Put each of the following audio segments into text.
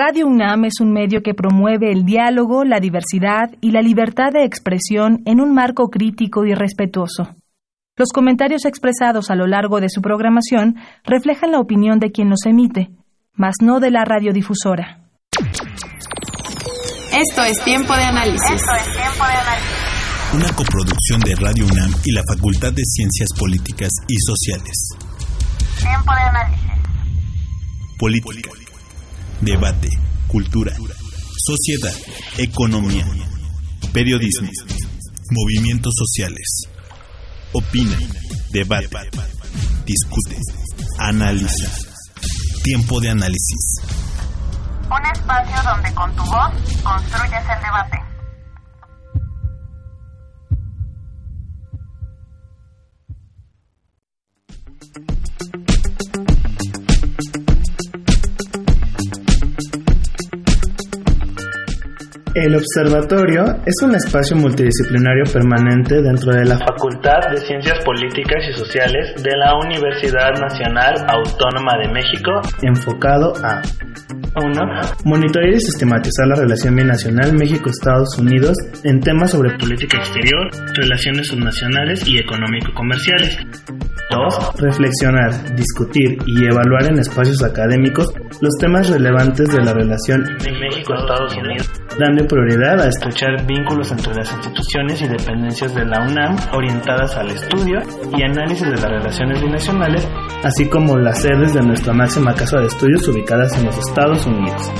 Radio UNAM es un medio que promueve el diálogo, la diversidad y la libertad de expresión en un marco crítico y respetuoso. Los comentarios expresados a lo largo de su programación reflejan la opinión de quien los emite, mas no de la radiodifusora. Esto es Tiempo de Análisis. Esto es Tiempo de Análisis. Una coproducción de Radio UNAM y la Facultad de Ciencias Políticas y Sociales. Tiempo de Análisis. Política. Debate. Cultura. Sociedad. Economía. Periodismo. Movimientos sociales. Opina. Debate. Discute. Analiza. Tiempo de análisis. Un espacio donde con tu voz construyes el debate. El observatorio es un espacio multidisciplinario permanente dentro de la Facultad de Ciencias Políticas y Sociales de la Universidad Nacional Autónoma de México, enfocado a 1. Monitorear y sistematizar la relación binacional México-Estados Unidos en temas sobre política exterior, relaciones subnacionales y económico-comerciales. 2. Reflexionar, discutir y evaluar en espacios académicos los temas relevantes de la relación México-Estados Unidos, dando prioridad a estrechar vínculos entre las instituciones y dependencias de la UNAM orientadas al estudio y análisis de las relaciones binacionales, así como las sedes de nuestra máxima casa de estudios ubicadas en los Estados Unidos.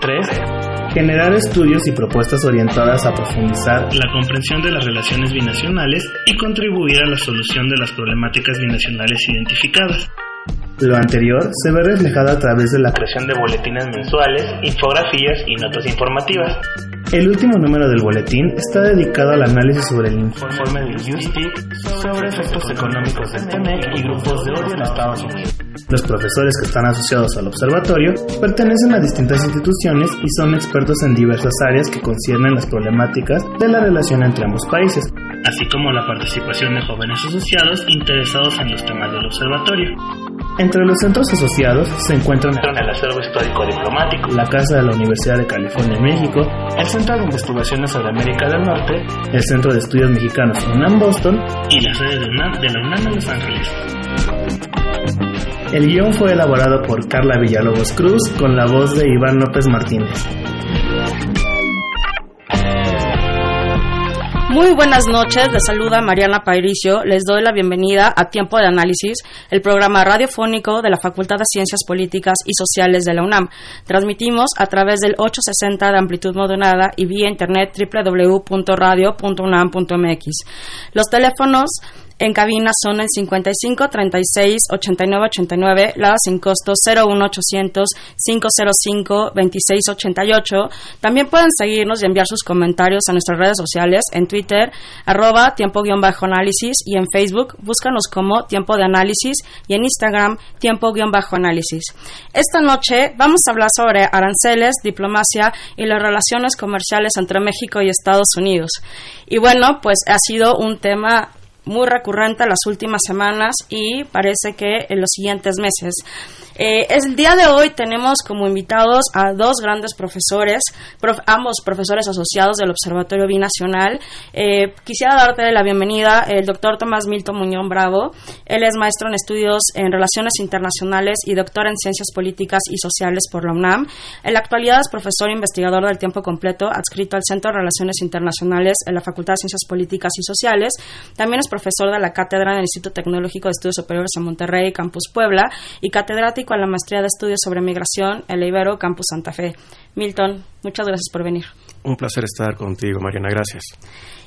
3 generar estudios y propuestas orientadas a profundizar la comprensión de las relaciones binacionales y contribuir a la solución de las problemáticas binacionales identificadas. Lo anterior se ve reflejado a través de la creación de boletines mensuales, infografías y notas informativas. El último número del boletín está dedicado al análisis sobre el informe del USTIC sobre efectos económicos del TEMEC y grupos de odio en Estados Unidos. Los profesores que están asociados al observatorio pertenecen a distintas instituciones y son expertos en diversas áreas que conciernen las problemáticas de la relación entre ambos países, así como la participación de jóvenes asociados interesados en los temas del observatorio. Entre los centros asociados se encuentran el Acervo Histórico Diplomático, la Casa de la Universidad de California en México, el Centro de Investigaciones sobre América del Norte, el Centro de Estudios Mexicanos UNAM Boston y la sede de, UNAM, de la UNAM en Los Ángeles. El guion fue elaborado por Carla Villalobos Cruz con la voz de Iván López Martínez. Muy buenas noches, les saluda Mariana Pairicio, les doy la bienvenida a Tiempo de Análisis, el programa radiofónico de la Facultad de Ciencias Políticas y Sociales de la UNAM. Transmitimos a través del 860 de amplitud modulada y vía internet www.radio.unam.mx. Los teléfonos en cabina son el 55 36 89 89, la sin costo 01800 505 26 88. También pueden seguirnos y enviar sus comentarios a nuestras redes sociales en Twitter, arroba tiempo-análisis y en Facebook, búscanos como tiempo de análisis y en Instagram, tiempo-análisis. Esta noche vamos a hablar sobre aranceles, diplomacia y las relaciones comerciales entre México y Estados Unidos. Y bueno, pues ha sido un tema muy recurrente las últimas semanas y parece que en los siguientes meses. Eh, el día de hoy tenemos como invitados a dos grandes profesores, ambos profesores asociados del Observatorio Binacional. Eh, quisiera darte la bienvenida el doctor Tomás Milton Muñón Bravo. Él es maestro en estudios en relaciones internacionales y doctor en ciencias políticas y sociales por la UNAM. En la actualidad es profesor investigador del tiempo completo adscrito al Centro de Relaciones Internacionales en la Facultad de Ciencias Políticas y Sociales. También es profesor de la cátedra en el Instituto Tecnológico de Estudios Superiores en Monterrey, Campus Puebla, y catedrático a la maestría de estudios sobre migración en Ibero Campus Santa Fe. Milton, muchas gracias por venir. Un placer estar contigo, Mariana, gracias.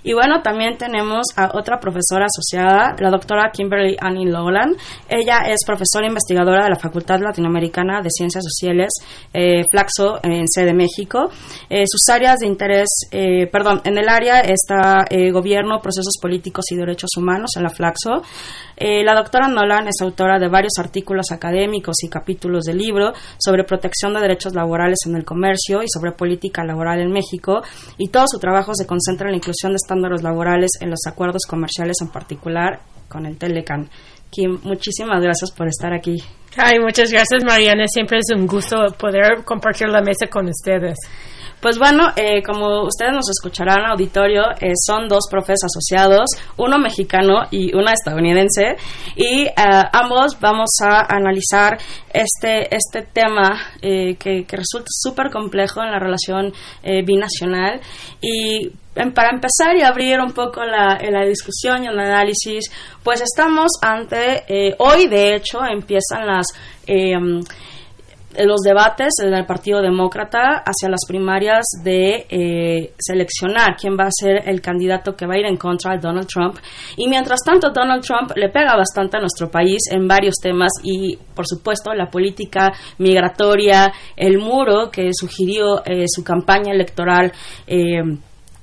Y bueno, también tenemos a otra profesora asociada, la doctora Kimberly Annie Lowland. Ella es profesora investigadora de la Facultad Latinoamericana de Ciencias Sociales, eh, Flaxo, en sede México. Eh, sus áreas de interés, eh, perdón, en el área está gobierno, procesos políticos y derechos humanos en la Flaxo. la doctora Nolan es autora de varios artículos académicos y capítulos de libro sobre protección de derechos laborales en el comercio y sobre política laboral en México. Y todo su trabajo se concentra en la inclusión de estándares laborales en los acuerdos comerciales, en particular con el Telecan. Kim, muchísimas gracias por estar aquí. Ay, muchas gracias, Mariana. Siempre es un gusto poder compartir la mesa con ustedes. Pues bueno, eh, como ustedes nos escucharán, auditorio, eh, son dos profes asociados, uno mexicano y una estadounidense, y eh, ambos vamos a analizar este, este tema que, que, resulta súper complejo en la relación binacional. Y para empezar y abrir un poco la, la discusión y el análisis, pues estamos ante, hoy de hecho empiezan las los debates en el Partido Demócrata hacia las primarias de eh, seleccionar quién va a ser el candidato que va a ir en contra de Donald Trump. Y mientras tanto, Donald Trump le pega bastante a nuestro país en varios temas y, por supuesto, la política migratoria, el muro que sugirió eh, su campaña electoral. Eh,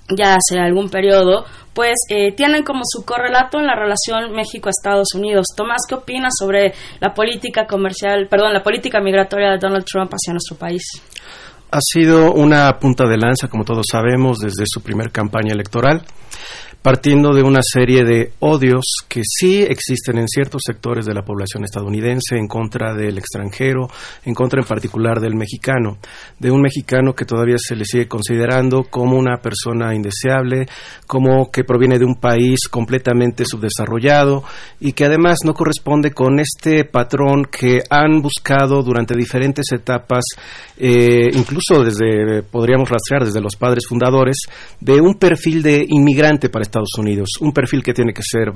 ya hace algún periodo, pues eh, tienen como su correlato en la relación México-Estados Unidos. Tomás, ¿qué opinas sobre la política comercial, perdón, la política migratoria de Donald Trump hacia nuestro país? Ha sido una punta de lanza, como todos sabemos, desde su primer campaña electoral partiendo de una serie de odios que sí existen en ciertos sectores de la población estadounidense en contra del extranjero, en contra en particular del mexicano, de un mexicano que todavía se le sigue considerando como una persona indeseable, como que proviene de un país completamente subdesarrollado y que además no corresponde con este patrón que han buscado durante diferentes etapas, eh, incluso desde, podríamos rastrear desde los padres fundadores, de un perfil de inmigrante para Estados Unidos, un perfil que tiene que ser,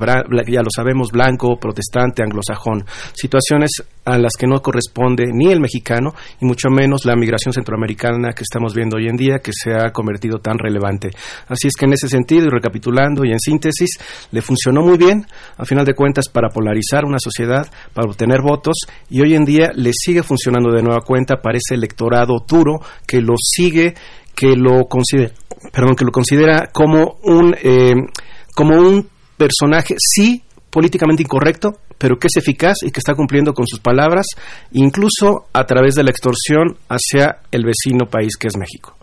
ya lo sabemos, blanco, protestante, anglosajón, situaciones a las que no corresponde ni el mexicano y mucho menos la migración centroamericana que estamos viendo hoy en día que se ha convertido tan relevante. Así es que en ese sentido y recapitulando y en síntesis, le funcionó muy bien, a final de cuentas, para polarizar una sociedad, para obtener votos y hoy en día le sigue funcionando de nueva cuenta para ese electorado duro que lo sigue que lo considera, perdón, que lo considera como un, eh, como un personaje, sí, políticamente incorrecto, pero que es eficaz y que está cumpliendo con sus palabras, incluso a través de la extorsión hacia el vecino país que es México.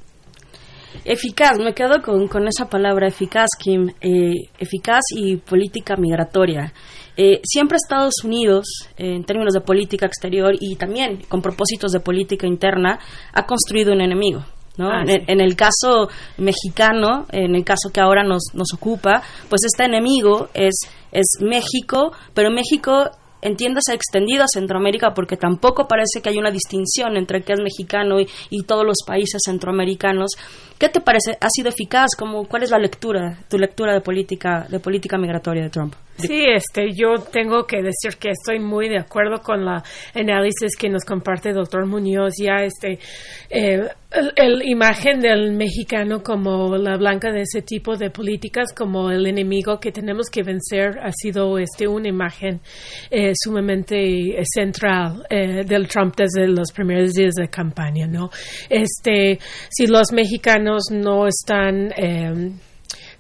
Eficaz, me quedo con, con esa palabra eficaz, Kim, eh, eficaz y política migratoria. Eh, siempre Estados Unidos, en términos de política exterior y también con propósitos de política interna, ha construido un enemigo. Ah, en, el caso mexicano, en el caso que ahora nos, nos ocupa, pues este enemigo es, es México, pero México entiéndase extendido a Centroamérica porque tampoco parece que hay una distinción entre qué es mexicano y, y, todos los países centroamericanos. ¿Qué te parece? ¿Ha sido eficaz? ¿Cómo, ¿Cuál es la lectura, tu lectura de política, de política migratoria de Trump? Sí, este, yo tengo que decir que estoy muy de acuerdo con la análisis que nos comparte el doctor Muñoz. Ya, este, eh, el, imagen del mexicano como la blanca de ese tipo de políticas, como el enemigo que tenemos que vencer, ha sido, este, una imagen eh, sumamente central eh, del Trump desde los primeros días de campaña, ¿no? Este, si los mexicanos no están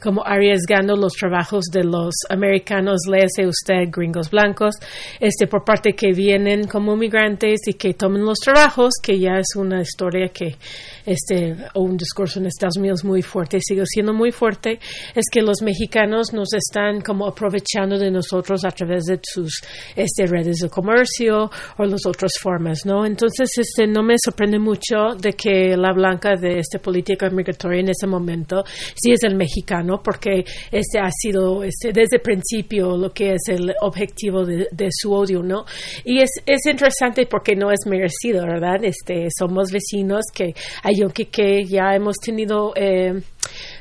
como arriesgando los trabajos de los americanos, léese usted gringos blancos, este por parte que vienen como migrantes y que tomen los trabajos, que ya es una historia que este, o un discurso en Estados Unidos muy fuerte, sigue siendo muy fuerte, es que los mexicanos nos están como aprovechando de nosotros a través de sus este, redes de comercio o las otras formas, ¿no? Entonces, este, no me sorprende mucho de que la blanca de esta política migratoria en ese momento sí es el mexicano, porque este ha sido este, desde el principio lo que es el objetivo de, su odio, ¿no? Y es, es interesante porque no es merecido, ¿verdad? Este, somos vecinos que hay yo que, ya hemos tenido eh,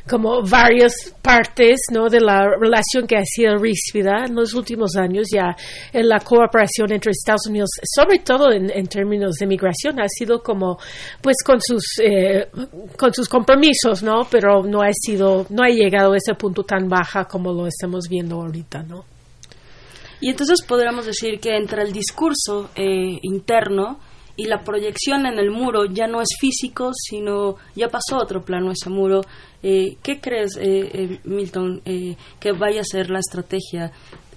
como varias partes ¿no? de la relación que ha sido ríspida en los últimos años ya en la cooperación entre Estados Unidos, sobre todo en, términos de migración, ha sido como pues con sus eh, con sus compromisos, ¿no? Pero no ha sido, no ha llegado a ese punto tan baja como lo estamos viendo ahorita, ¿no? Y entonces podríamos decir que entre el discurso eh, interno y la proyección en el muro ya no es físico, sino ya pasó a otro plano ese muro. Eh, ¿Qué crees, eh, eh, Milton, que vaya a ser la estrategia?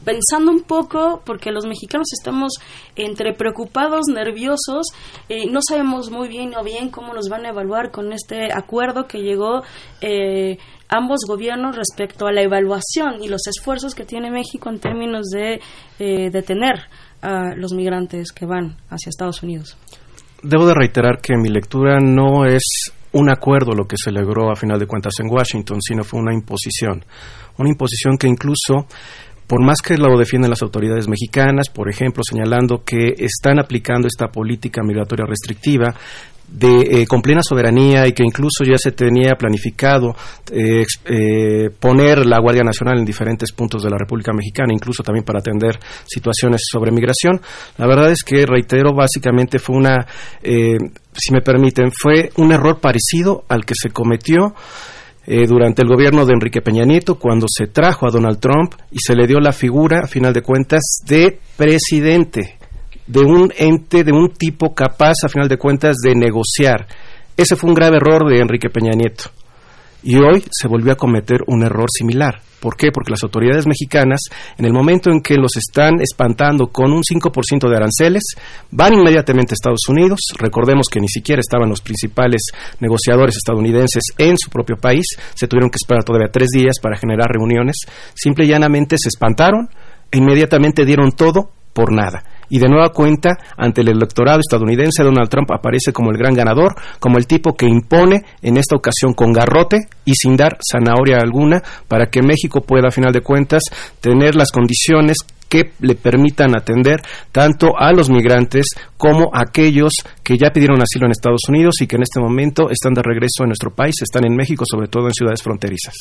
pensando un poco, porque los mexicanos estamos entre preocupados, nerviosos, eh, no sabemos muy bien o bien cómo nos van a evaluar con este acuerdo que llegó eh, ambos gobiernos respecto a la evaluación y los esfuerzos que tiene México en términos de eh, detener a los migrantes que van hacia Estados Unidos. Debo de reiterar que mi lectura no es un acuerdo lo que se logró a final de cuentas en Washington, sino fue una imposición. Una imposición que incluso por más que lo defienden las autoridades mexicanas, por ejemplo, señalando que están aplicando esta política migratoria restrictiva, de, eh, con plena soberanía y que incluso ya se tenía planificado eh, eh, poner la Guardia Nacional en diferentes puntos de la República Mexicana, incluso también para atender situaciones sobre migración. La verdad es que, reitero, básicamente fue una, si me permiten, fue un error parecido al que se cometió durante el gobierno de Enrique Peña Nieto, cuando se trajo a Donald Trump y se le dio la figura, a final de cuentas, de presidente de un ente, de un tipo capaz, a final de cuentas, de negociar. Ese fue un grave error de Enrique Peña Nieto. Y hoy se volvió a cometer un error similar. ¿Por qué? Porque las autoridades mexicanas, en el momento en que los están espantando con un 5% de aranceles, van inmediatamente a Estados Unidos. Recordemos que ni siquiera estaban los principales negociadores estadounidenses en su propio país. Se tuvieron que esperar todavía tres días para generar reuniones. Simple y llanamente se espantaron e inmediatamente dieron todo por nada. Y de nueva cuenta, ante el electorado estadounidense, Donald Trump aparece como el gran ganador, como el tipo que impone, en esta ocasión con garrote y sin dar zanahoria alguna, para que México pueda, a final de cuentas, tener las condiciones que le permitan atender tanto a los migrantes como a aquellos que ya pidieron asilo en Estados Unidos y que en este momento están de regreso en nuestro país, están en México, sobre todo en ciudades fronterizas.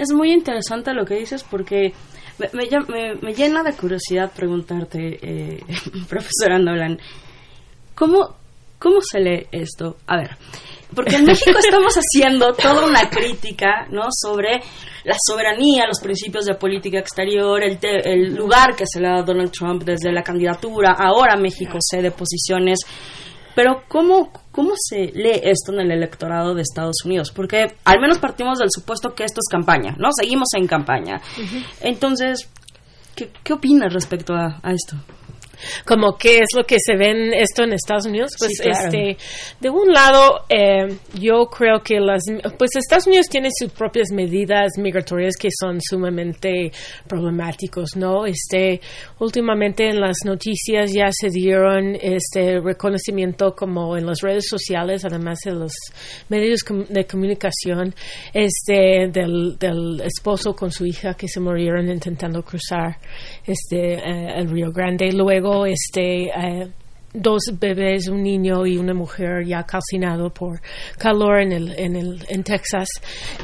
Es muy interesante lo que dices porque me, llena de curiosidad preguntarte, eh, profesora Nolan, ¿cómo, ¿cómo se lee esto? A ver, porque en México estamos haciendo toda una crítica ¿no? sobre la soberanía, los principios de política exterior, el, el lugar que se le da a Donald Trump desde la candidatura, ahora México cede posiciones pero ¿cómo, ¿cómo se lee esto en el electorado de Estados Unidos? Porque al menos partimos del supuesto que esto es campaña, ¿no? Seguimos en campaña. Entonces, ¿qué, ¿qué opinas respecto a esto? Como qué es lo que se ve en esto en Estados Unidos, pues este, de un lado, eh, yo creo que las, pues Estados Unidos tiene sus propias medidas migratorias que son sumamente problemáticos, ¿no? Este, últimamente en las noticias ya se dieron este reconocimiento como en las redes sociales, además de los medios de comunicación, este, del, del esposo con su hija que se murieron intentando cruzar este eh, el Río Grande. Luego este eh, dos bebés, un niño y una mujer ya calcinado por calor en el, en el en Texas.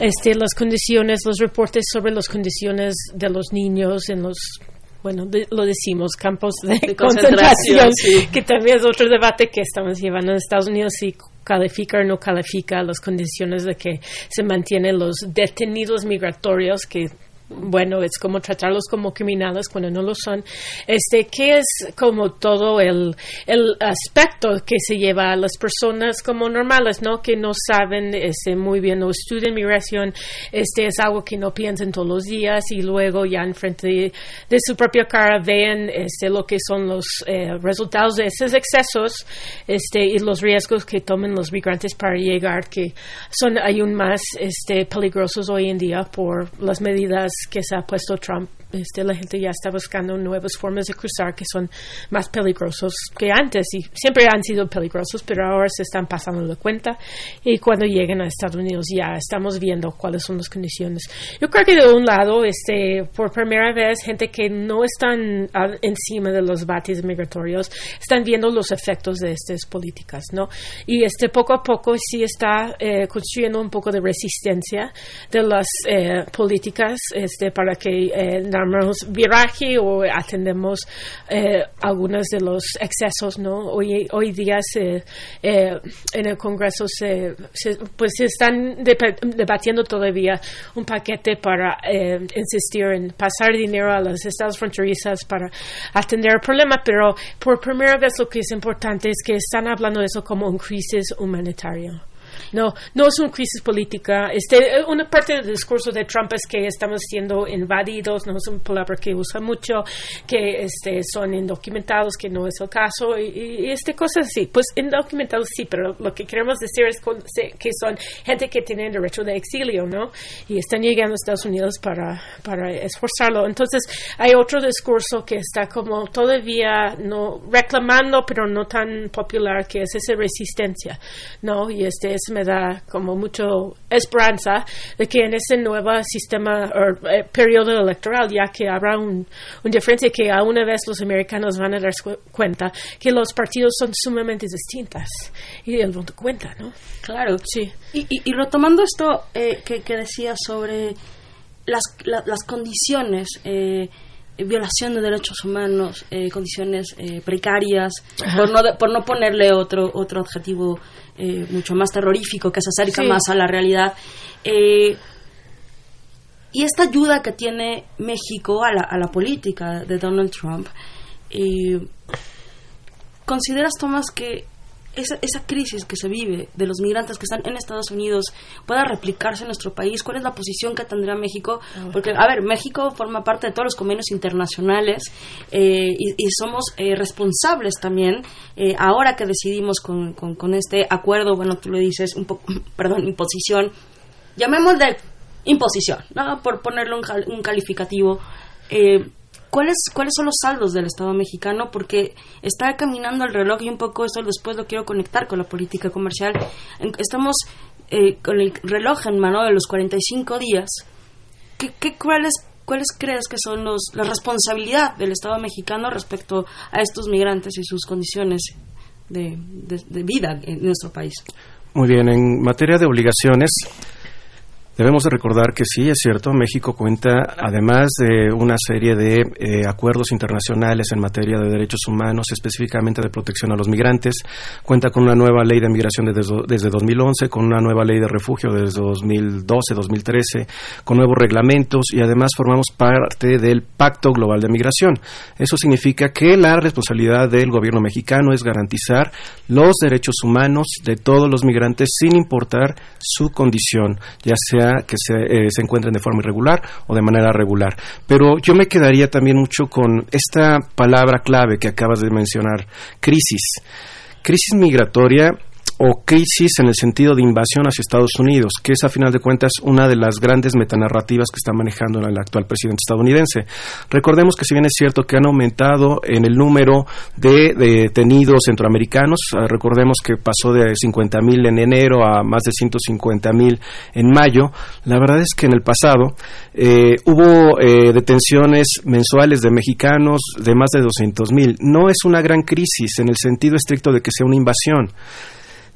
Este las condiciones, los reportes sobre las condiciones de los niños en los bueno, lo decimos, campos de, concentración, que también es otro debate que estamos llevando en Estados Unidos si califica o no califica las condiciones de que se mantienen los detenidos migratorios que bueno, es como tratarlos como criminales cuando no lo son. Este, ¿qué es como todo el, el aspecto que se lleva a las personas como normales, ¿no? Que no saben este, muy bien o estudian migración, este es algo que no piensan todos los días y luego ya en frente de, su propia cara ven este, lo que son los eh, resultados de esos excesos este, y los riesgos que toman los migrantes para llegar, que son aún más este, peligrosos hoy en día por las medidas que se ha puesto Trump este, la gente ya está buscando nuevas formas de cruzar que son más peligrosos que antes y siempre han sido peligrosos, pero ahora se están pasando de cuenta y cuando lleguen a Estados Unidos ya estamos viendo cuáles son las condiciones. Yo creo que de un lado, este, por primera vez, gente que no están encima de los bates migratorios están viendo los efectos de estas políticas, ¿no? Y este poco a poco sí está eh, construyendo un poco de resistencia de las eh, políticas este, para que eh, damos viraje o atendemos eh, algunos de los excesos, ¿no? Hoy, hoy día se, eh, en el Congreso se, pues se están debatiendo todavía un paquete para eh, insistir en pasar dinero a los estados fronterizos para atender el problema, pero por primera vez lo que es importante es que están hablando de eso como un crisis humanitario. No, no es una crisis política. Este, una parte del discurso de Trump es que estamos siendo invadidos, no es una palabra que usa mucho, que este, son indocumentados, que no es el caso, y, este cosas así. Pues indocumentados sí, pero lo que queremos decir es que son gente que tiene derecho de exilio, ¿no? Y están llegando a Estados Unidos para, para esforzarlo. Entonces, hay otro discurso que está como todavía no reclamando, pero no tan popular, que es esa resistencia, ¿no? Y este es, me da como mucho esperanza de que en ese nuevo sistema o eh, periodo electoral, ya que habrá un, un diferencia que a una vez los americanos van a dar cuenta que los partidos son sumamente distintas y el voto cuenta, ¿no? Claro. Sí. Y, y, retomando esto eh, que, que decía sobre las, las condiciones, eh, violación de derechos humanos, eh, condiciones eh, precarias, por no, por no ponerle otro, otro adjetivo mucho más terrorífico que se acerca más a la realidad. y esta ayuda que tiene México a la, a la política de Donald Trump, ¿consideras, Tomás, que esa, esa crisis que se vive de los migrantes que están en Estados Unidos pueda replicarse en nuestro país? ¿Cuál es la posición que tendrá México? Porque, a ver, México forma parte de todos los convenios internacionales eh, y, somos eh, responsables también, eh, ahora que decidimos con, con, este acuerdo, bueno, tú lo dices, un poco, perdón, imposición, llamémosle imposición, ¿no? por ponerle un, un calificativo. Eh, ¿Cuáles, ¿Cuáles son los saldos del Estado mexicano? Porque está caminando el reloj y un poco eso después lo quiero conectar con la política comercial. Estamos eh, con el reloj en mano de los 45 días. ¿Qué, qué, cuáles, ¿Cuáles crees que son los, la responsabilidad del Estado mexicano respecto a estos migrantes y sus condiciones de, de vida en nuestro país? Muy bien, en materia de obligaciones, Debemos de recordar que sí, es cierto, México cuenta, además de una serie de eh, acuerdos internacionales en materia de derechos humanos, específicamente de protección a los migrantes, cuenta con una nueva ley de migración desde, desde 2011, con una nueva ley de refugio desde 2012, 2013, con nuevos reglamentos y además formamos parte del Pacto Global de Migración. Eso significa que la responsabilidad del gobierno mexicano es garantizar los derechos humanos de todos los migrantes sin importar su condición, ya sea que se, eh, se encuentren de forma irregular o de manera regular. Pero yo me quedaría también mucho con esta palabra clave que acabas de mencionar, crisis. Crisis migratoria o crisis en el sentido de invasión hacia Estados Unidos, que es a final de cuentas una de las grandes metanarrativas que está manejando el actual presidente estadounidense. Recordemos que si bien es cierto que han aumentado en el número de, detenidos centroamericanos, ah, recordemos que pasó de 50 mil en enero a más de 150 mil en mayo, la verdad es que en el pasado eh, hubo eh, detenciones mensuales de mexicanos de más de 200 mil. No es una gran crisis en el sentido estricto de que sea una invasión.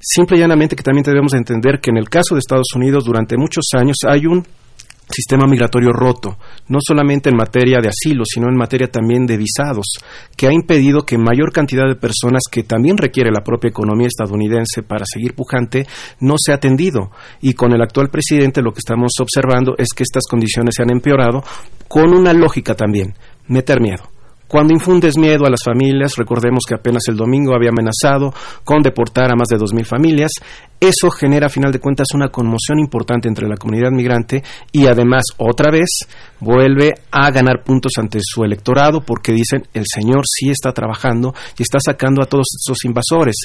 Simple y llanamente que también debemos entender que en el caso de Estados Unidos durante muchos años hay un sistema migratorio roto, no solamente en materia de asilo, sino en materia también de visados, que ha impedido que mayor cantidad de personas que también requiere la propia economía estadounidense para seguir pujante no se ha atendido. Y con el actual presidente lo que estamos observando es que estas condiciones se han empeorado con una lógica también, meter miedo cuando infundes miedo a las familias, recordemos que apenas el domingo había amenazado con deportar a más de 2.000 familias, eso genera a final de cuentas una conmoción importante entre la comunidad migrante y además otra vez vuelve a ganar puntos ante su electorado porque dicen el señor sí está trabajando y está sacando a todos estos invasores.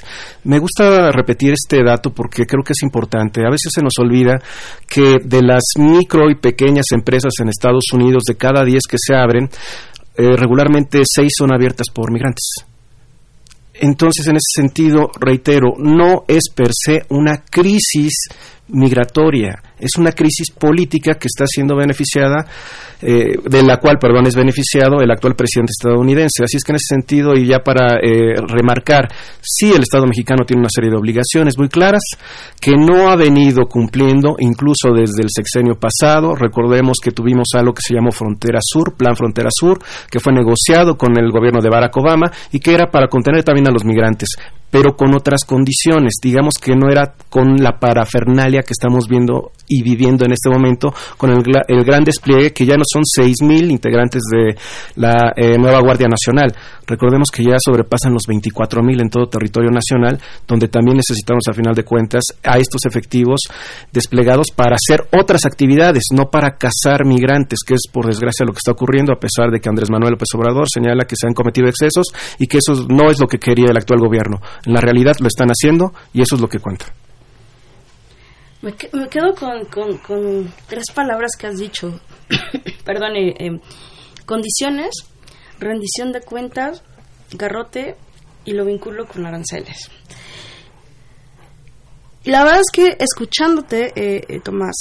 Me gusta repetir este dato porque creo que es importante. A veces se nos olvida que de las micro y pequeñas empresas en Estados Unidos, de cada 10 que se abren, eh, regularmente seis son abiertas por migrantes. Entonces, en ese sentido, reitero, no es per se una crisis migratoria, es una crisis política que está siendo beneficiada, eh, de la cual, perdón, es beneficiado el actual presidente estadounidense. Así es que en ese sentido, y ya para eh, remarcar, sí el Estado mexicano tiene una serie de obligaciones muy claras que no ha venido cumpliendo, incluso desde el sexenio pasado. Recordemos que tuvimos algo que se llamó Frontera Sur, Plan Frontera Sur, que fue negociado con el gobierno de Barack Obama y que era para contener también a los migrantes pero con otras condiciones, digamos que no era con la parafernalia que estamos viendo y viviendo en este momento, con el, gran despliegue que ya no son 6.000 integrantes de la eh, nueva Guardia Nacional, Recordemos que ya sobrepasan los 24.000 en todo territorio nacional, donde también necesitamos, a final de cuentas, a estos efectivos desplegados para hacer otras actividades, no para cazar migrantes, que es por desgracia lo que está ocurriendo, a pesar de que Andrés Manuel López Obrador señala que se han cometido excesos y que eso no es lo que quería el actual gobierno. En la realidad lo están haciendo y eso es lo que cuenta. Me, quedo con, tres palabras que has dicho. Perdón, eh, eh, condiciones, rendición de cuentas, garrote y lo vinculo con aranceles. La verdad es que escuchándote, eh, Tomás,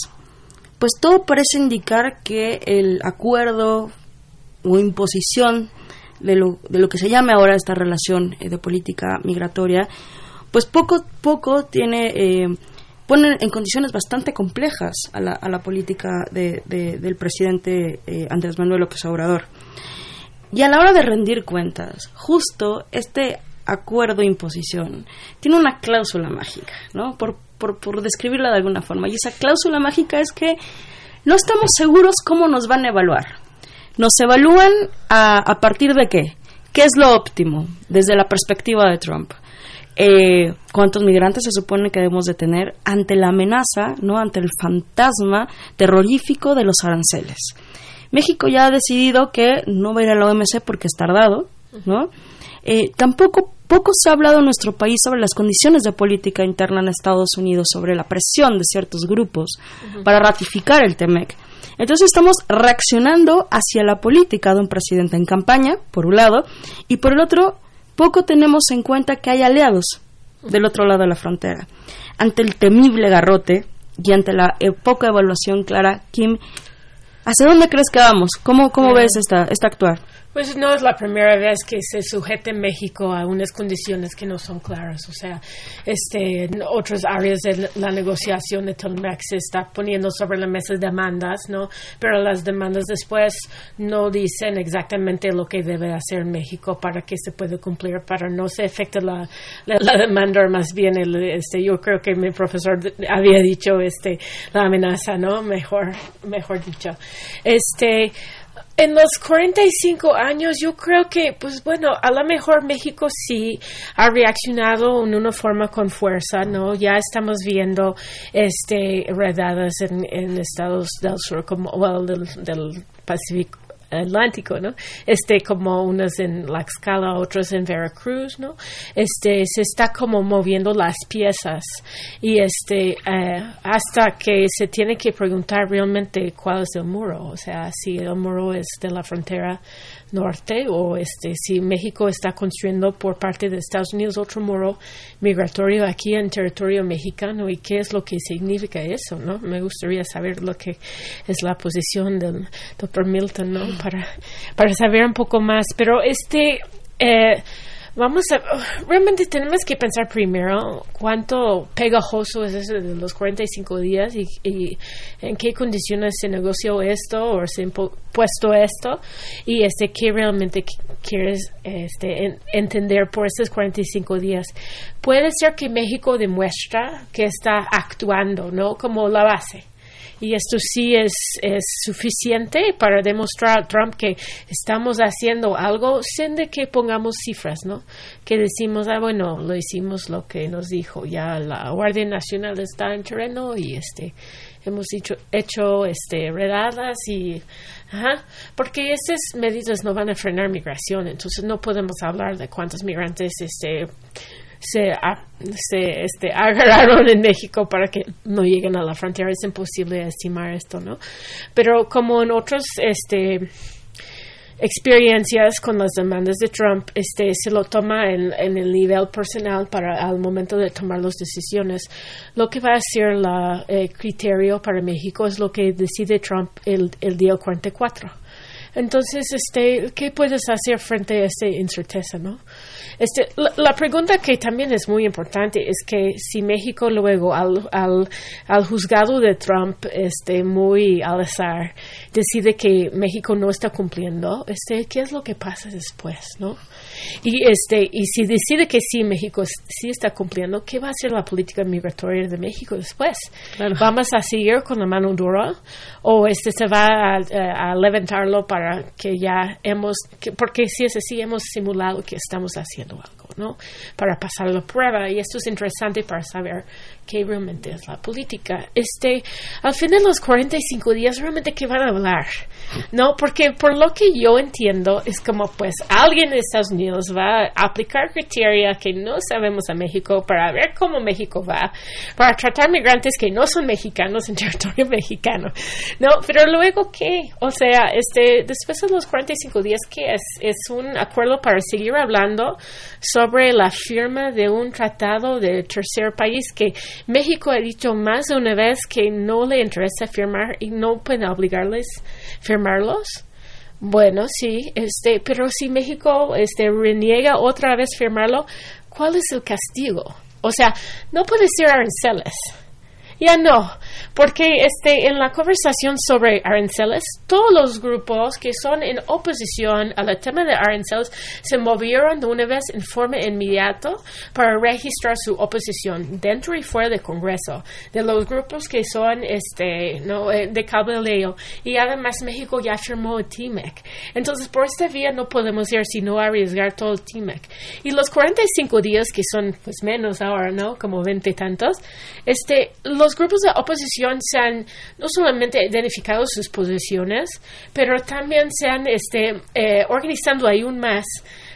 pues todo parece indicar que el acuerdo o imposición de lo, de lo que se llame ahora esta relación de política migratoria, pues poco poco tiene ponen en condiciones bastante complejas a la, a la política de, del presidente eh, Andrés Manuel López Obrador. Y a la hora de rendir cuentas, justo este acuerdo de imposición tiene una cláusula mágica, ¿no? Por, por, por describirla de alguna forma. Y esa cláusula mágica es que no estamos seguros cómo nos van a evaluar. Nos evalúan a, a partir de qué? ¿Qué es lo óptimo desde la perspectiva de Trump? eh, cuántos migrantes se supone que debemos de tener ante la amenaza, no ante el fantasma terrorífico de los aranceles. México ya ha decidido que no va a ir a la OMC porque es tardado, ¿no? Eh, tampoco poco se ha hablado en nuestro país sobre las condiciones de política interna en Estados Unidos, sobre la presión de ciertos grupos para ratificar el TEMEC. Entonces estamos reaccionando hacia la política de un presidente en campaña, por un lado, y por el otro, poco tenemos en cuenta que hay aliados del otro lado de la frontera. Ante el temible garrote y ante la poca evaluación clara, Kim, ¿hacia dónde crees que vamos? ¿Cómo, cómo ves esta, esta actuar? Pues no es la primera vez que se sujete México a unas condiciones que no son claras. O sea, este, en otras áreas de la negociación de Telmex se está poniendo sobre la mesa demandas, ¿no? Pero las demandas después no dicen exactamente lo que debe hacer México para que se pueda cumplir, para no se afecte la, la, demanda, más bien, el, este, yo creo que mi profesor había dicho, este, la amenaza, ¿no? Mejor, mejor dicho. Este, en los 45 años yo creo que, pues bueno, a lo mejor México sí ha reaccionado en una forma con fuerza, ¿no? Ya estamos viendo este redadas en, estados del sur como well, del, del Pacífico Atlántico, ¿no? Este, como unas en Tlaxcala, otras en Veracruz, ¿no? Este, se está como moviendo las piezas y este, eh, hasta que se tiene que preguntar realmente cuál es el muro, o sea, si el muro es de la frontera norte o este si México está construyendo por parte de Estados Unidos otro muro migratorio aquí en territorio mexicano y qué es lo que significa eso, ¿no? Me gustaría saber lo que es la posición del doctor Milton, ¿no? Para, para saber un poco más. Pero este eh, Vamos a, realmente tenemos que pensar primero cuánto pegajoso es eso de los 45 días y, y en qué condiciones se negoció esto o se ha puesto esto y este qué realmente quieres este, entender por estos 45 días. Puede ser que México demuestra que está actuando, ¿no? Como la base y esto sí es, es suficiente para demostrar a Trump que estamos haciendo algo sin de que pongamos cifras, ¿no? Que decimos, ah, bueno, lo hicimos lo que nos dijo, ya la Guardia Nacional está en terreno y este hemos hecho, hecho este redadas y Ajá, porque estas medidas no van a frenar migración, entonces no podemos hablar de cuántos migrantes este se, se este, agarraron en México para que no lleguen a la frontera. Es imposible estimar esto, ¿no? Pero como en otros este, experiencias con las demandas de Trump, este, se lo toma en, en, el nivel personal para al momento de tomar las decisiones. Lo que va a ser el criterio para México es lo que decide Trump el, el día 44. Entonces, este, ¿qué puedes hacer frente a esta incerteza, no? Este, la, pregunta que también es muy importante es que si México luego al, al, al juzgado de Trump, este, muy al azar, decide que México no está cumpliendo, este, ¿qué es lo que pasa después, no? Y este, y si decide que sí México sí está cumpliendo, ¿qué va a hacer la política migratoria de México después? ¿Vamos a seguir con la mano dura o este se va a, a levantarlo para para que ya hemos, que, porque si es así, hemos simulado que estamos haciendo ¿no? Para pasar la prueba. Y esto es interesante para saber qué realmente es la política. Este, al fin de los 45 días, realmente, ¿qué van a hablar? ¿No? Porque por lo que yo entiendo, es como, pues, alguien de Estados Unidos va a aplicar criteria que no sabemos a México para ver cómo México va, para tratar migrantes que no son mexicanos en territorio mexicano. ¿No? Pero luego, ¿qué? O sea, este, después de los 45 días, ¿qué es? Es un acuerdo para seguir hablando sobre la firma de un tratado de tercer país que México ha dicho más de una vez que no le interesa firmar y no puede obligarles a firmarlos. Bueno, sí, este, pero si México este, reniega otra vez firmarlo, ¿cuál es el castigo? O sea, no puede ser aranceles. Ya no, porque este, en la conversación sobre aranceles, todos los grupos que son en oposición al tema de aranceles se movieron de una vez en forma inmediata para registrar su oposición dentro y fuera del Congreso, de los grupos que son este, no, eh, de cabeleo. Y además México ya firmó el TIMEC. Entonces, por esta vía no podemos ir sino arriesgar todo el TIMEC. Y los 45 días, que son pues menos ahora, ¿no? Como 20 y tantos, este, los grupos de oposición se han no solamente identificado sus posiciones, pero también se han este, eh, organizando aún más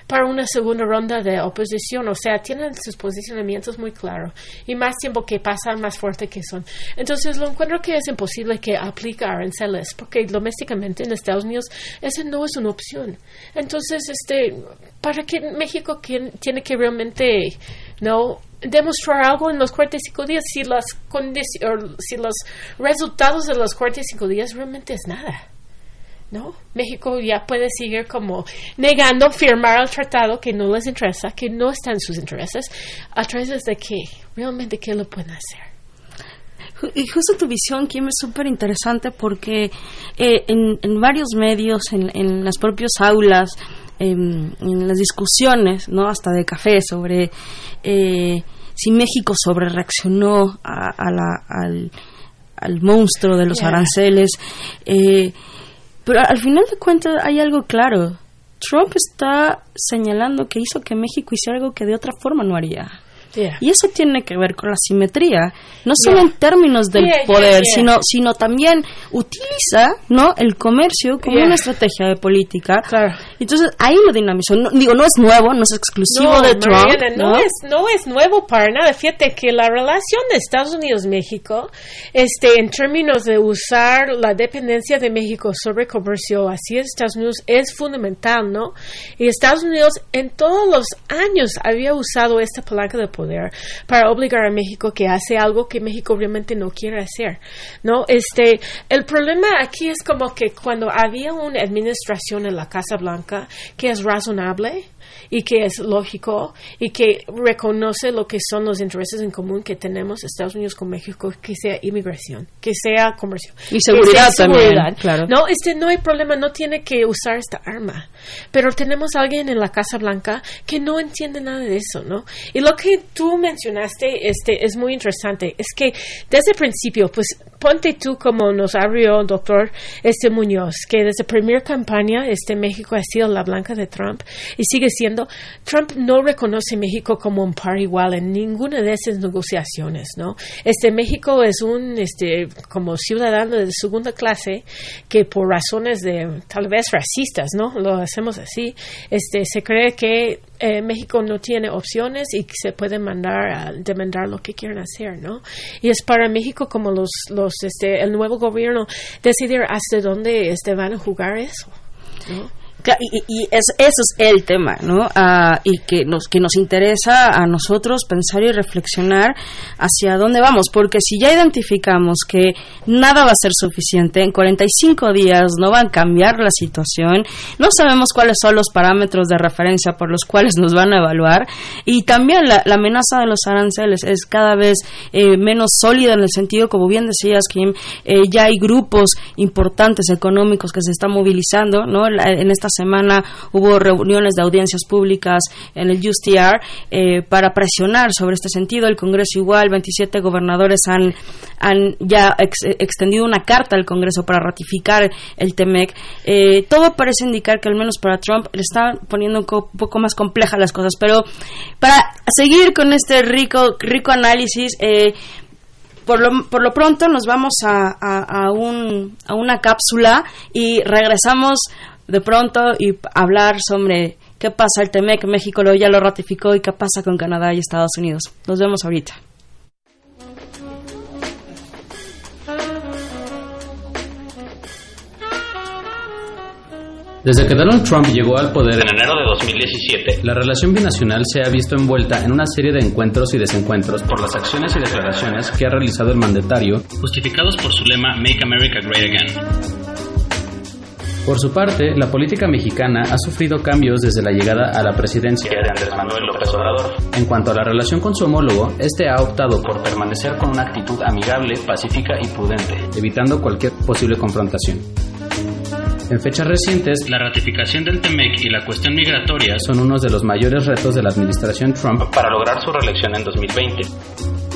para una segunda ronda de oposición. O sea, tienen sus posicionamientos muy claros y más tiempo que pasan, más fuerte que son. Entonces, lo encuentro que es imposible que aplique aranceles porque domésticamente en Estados Unidos esa no es una opción. Entonces, este, para que México tiene que realmente no demostrar algo en los 45 días si las si los resultados de los 45 días realmente es nada. ¿No? México ya puede seguir como negando firmar el tratado que no les interesa, que no está en sus intereses, a través de qué, realmente qué lo pueden hacer. Y justo tu visión, Kim, es súper interesante porque eh, en, en, varios medios, en, en las propias aulas, en, las discusiones, ¿no? Hasta de café sobre eh, si México sobre reaccionó a, al, al, monstruo de los aranceles. Eh, pero al final de cuentas hay algo claro. Trump está señalando que hizo que México hiciera algo que de otra forma no haría. Y eso tiene que ver con la simetría, no solo en términos del poder, sino sino también utiliza, ¿no? el comercio como una estrategia de política. Entonces, ahí lo dinamizó. digo, no es nuevo, no es exclusivo de Trump, ¿no? es no es nuevo para nada. Fíjate que la relación de Estados Unidos México este en términos de usar la dependencia de México sobre comercio así Estados Unidos es fundamental, ¿no? Y Estados Unidos en todos los años había usado esta palanca de poder para obligar a México que hace algo que México realmente no quiere hacer, ¿no? Este, el problema aquí es como que cuando había una administración en la Casa Blanca que es razonable, y que es lógico y que reconoce lo que son los intereses en común que tenemos Estados Unidos con México, que sea inmigración, que sea comercio. Y seguridad también, claro. No, este no hay problema, no tiene que usar esta arma. Pero tenemos a alguien en la Casa Blanca que no entiende nada de eso, ¿no? Y lo que tú mencionaste este es muy interesante, es que desde el principio, pues ponte tú como nos abrió el doctor este Muñoz, que desde primera campaña este México ha sido la blanca de Trump y sigue siendo Trump no reconoce México como un par igual en ninguna de esas negociaciones, ¿no? Este México es un este como ciudadano de segunda clase que por razones de tal vez racistas, ¿no? Lo hacemos así, este se cree que eh, México no tiene opciones y se puede mandar a demandar lo que quieran hacer, ¿no? Y es para México como los, los, este, el nuevo gobierno decidir hasta dónde este, van a jugar eso, ¿no? Y, es, eso es el tema, ¿no? Ah, y que nos, que nos interesa a nosotros pensar y reflexionar hacia dónde vamos, porque si ya identificamos que nada va a ser suficiente, en 45 días no van a cambiar la situación, no sabemos cuáles son los parámetros de referencia por los cuales nos van a evaluar, y también la, amenaza de los aranceles es cada vez eh, menos sólida en el sentido, como bien decías, Kim, eh, ya hay grupos importantes económicos que se están movilizando, ¿no? En esta semana hubo reuniones de audiencias públicas en el USTR eh, para presionar sobre este sentido. El Congreso igual, 27 gobernadores han, han ya extendido una carta al Congreso para ratificar el TEMEC. Eh, todo parece indicar que al menos para Trump le está poniendo un poco más complejas las cosas, pero para seguir con este rico, rico análisis, eh, por lo, por lo pronto nos vamos a, a, un, a una cápsula y regresamos de pronto y hablar sobre qué pasa el TEMEC, México lo, ya lo ratificó y qué pasa con Canadá y Estados Unidos. Nos vemos ahorita. Desde que Donald Trump llegó al poder en enero de 2017, la relación binacional se ha visto envuelta en una serie de encuentros y desencuentros por las acciones y declaraciones que ha realizado el mandatario, justificados por su lema Make America Great Again. Por su parte, la política mexicana ha sufrido cambios desde la llegada a la presidencia de Andrés Manuel López Obrador. En cuanto a la relación con su homólogo, este ha optado por permanecer con una actitud amigable, pacífica y prudente, evitando cualquier posible confrontación. En fechas recientes, la ratificación del TEMEC y la cuestión migratoria son unos de los mayores retos de la administración Trump para lograr su reelección en 2020.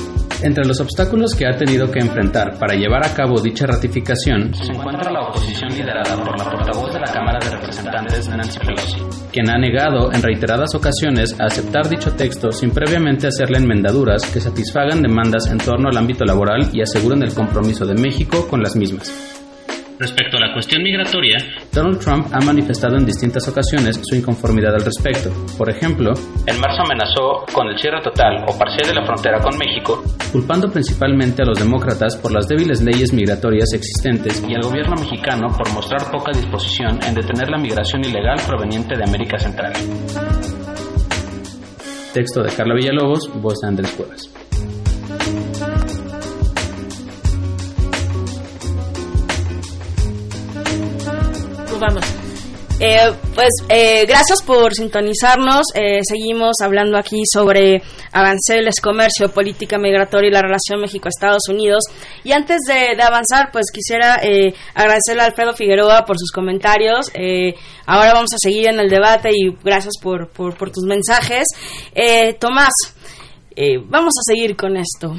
Entre los obstáculos que ha tenido que enfrentar para llevar a cabo dicha ratificación se encuentra la oposición liderada por la portavoz de la Cámara de Representantes, Nancy Pelosi, quien ha negado en reiteradas ocasiones a aceptar dicho texto sin previamente hacerle enmendaduras que satisfagan demandas en torno al ámbito laboral y aseguren el compromiso de México con las mismas. Respecto a la cuestión migratoria, Donald Trump ha manifestado en distintas ocasiones su inconformidad al respecto. Por ejemplo, en marzo amenazó con el cierre total o parcial de la frontera con México, culpando principalmente a los demócratas por las débiles leyes migratorias existentes y al gobierno mexicano por mostrar poca disposición en detener la migración ilegal proveniente de América Central. Texto de Carla Villalobos, voz de Andrés Cuevas. Vamos. Eh, pues eh, gracias por sintonizarnos. Eh, seguimos hablando aquí sobre aranceles, comercio, política migratoria y la relación México-Estados Unidos. Y antes de, avanzar, pues quisiera agradecerle a Alfredo Figueroa por sus comentarios. ahora vamos a seguir en el debate y gracias por, por tus mensajes. Tomás, vamos a seguir con esto.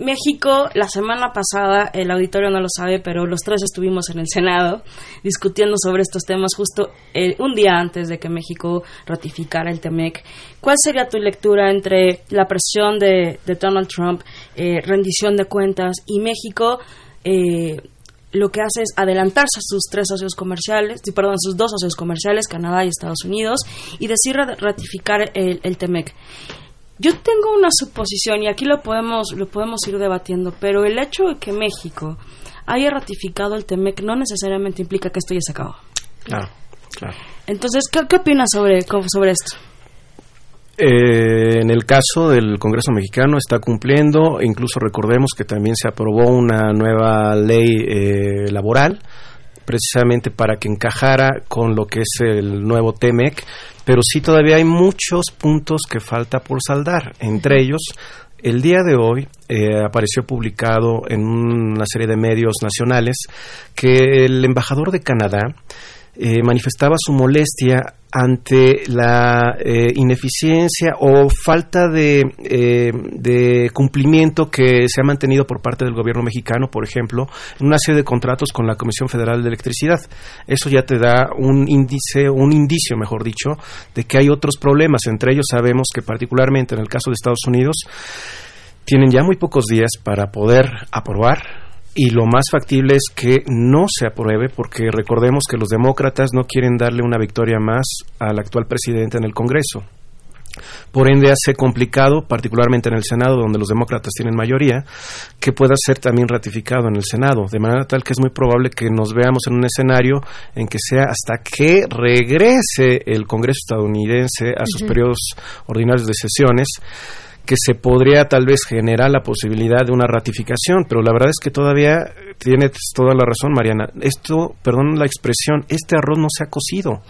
México, la semana pasada, el auditorio no lo sabe, pero los tres estuvimos en el Senado discutiendo sobre estos temas justo eh, un día antes de que México ratificara el TEMEC. ¿Cuál sería tu lectura entre la presión de, Donald Trump, eh, rendición de cuentas y México? Eh, lo que hace es adelantarse a sus tres socios comerciales, perdón, sus dos socios comerciales, Canadá y Estados Unidos, y decir ratificar el, el TEMEC. Yo tengo una suposición y aquí lo podemos lo podemos ir debatiendo, pero el hecho de que México haya ratificado el TEMEC no necesariamente implica que esto ya se acabó. Claro, claro. Entonces, ¿qué, qué opinas sobre sobre esto? Eh, en el caso del Congreso mexicano está cumpliendo, incluso recordemos que también se aprobó una nueva ley eh, laboral precisamente para que encajara con lo que es el nuevo TEMEC, pero sí todavía hay muchos puntos que falta por saldar, entre ellos el día de hoy eh, apareció publicado en una serie de medios nacionales que el embajador de Canadá eh, manifestaba su molestia ante la eh, ineficiencia o falta eh, de, cumplimiento que se ha mantenido por parte del gobierno mexicano, por ejemplo, en una serie de contratos con la Comisión Federal de Electricidad. Eso ya te da un índice, un indicio, mejor dicho, de que hay otros problemas. Entre ellos sabemos que particularmente en el caso de Estados Unidos tienen ya muy pocos días para poder aprobar y lo más factible es que no se apruebe porque recordemos que los demócratas no quieren darle una victoria más al actual presidente en el Congreso. Por ende, hace complicado, particularmente en el Senado, donde los demócratas tienen mayoría, que pueda ser también ratificado en el Senado, de manera tal que es muy probable que nos veamos en un escenario en que sea hasta que regrese el Congreso estadounidense a sus periodos ordinarios de sesiones, que se podría tal vez generar la posibilidad de una ratificación, pero la verdad es que todavía tienes toda la razón, Mariana. Esto, perdón la expresión, este arroz no se ha cocido.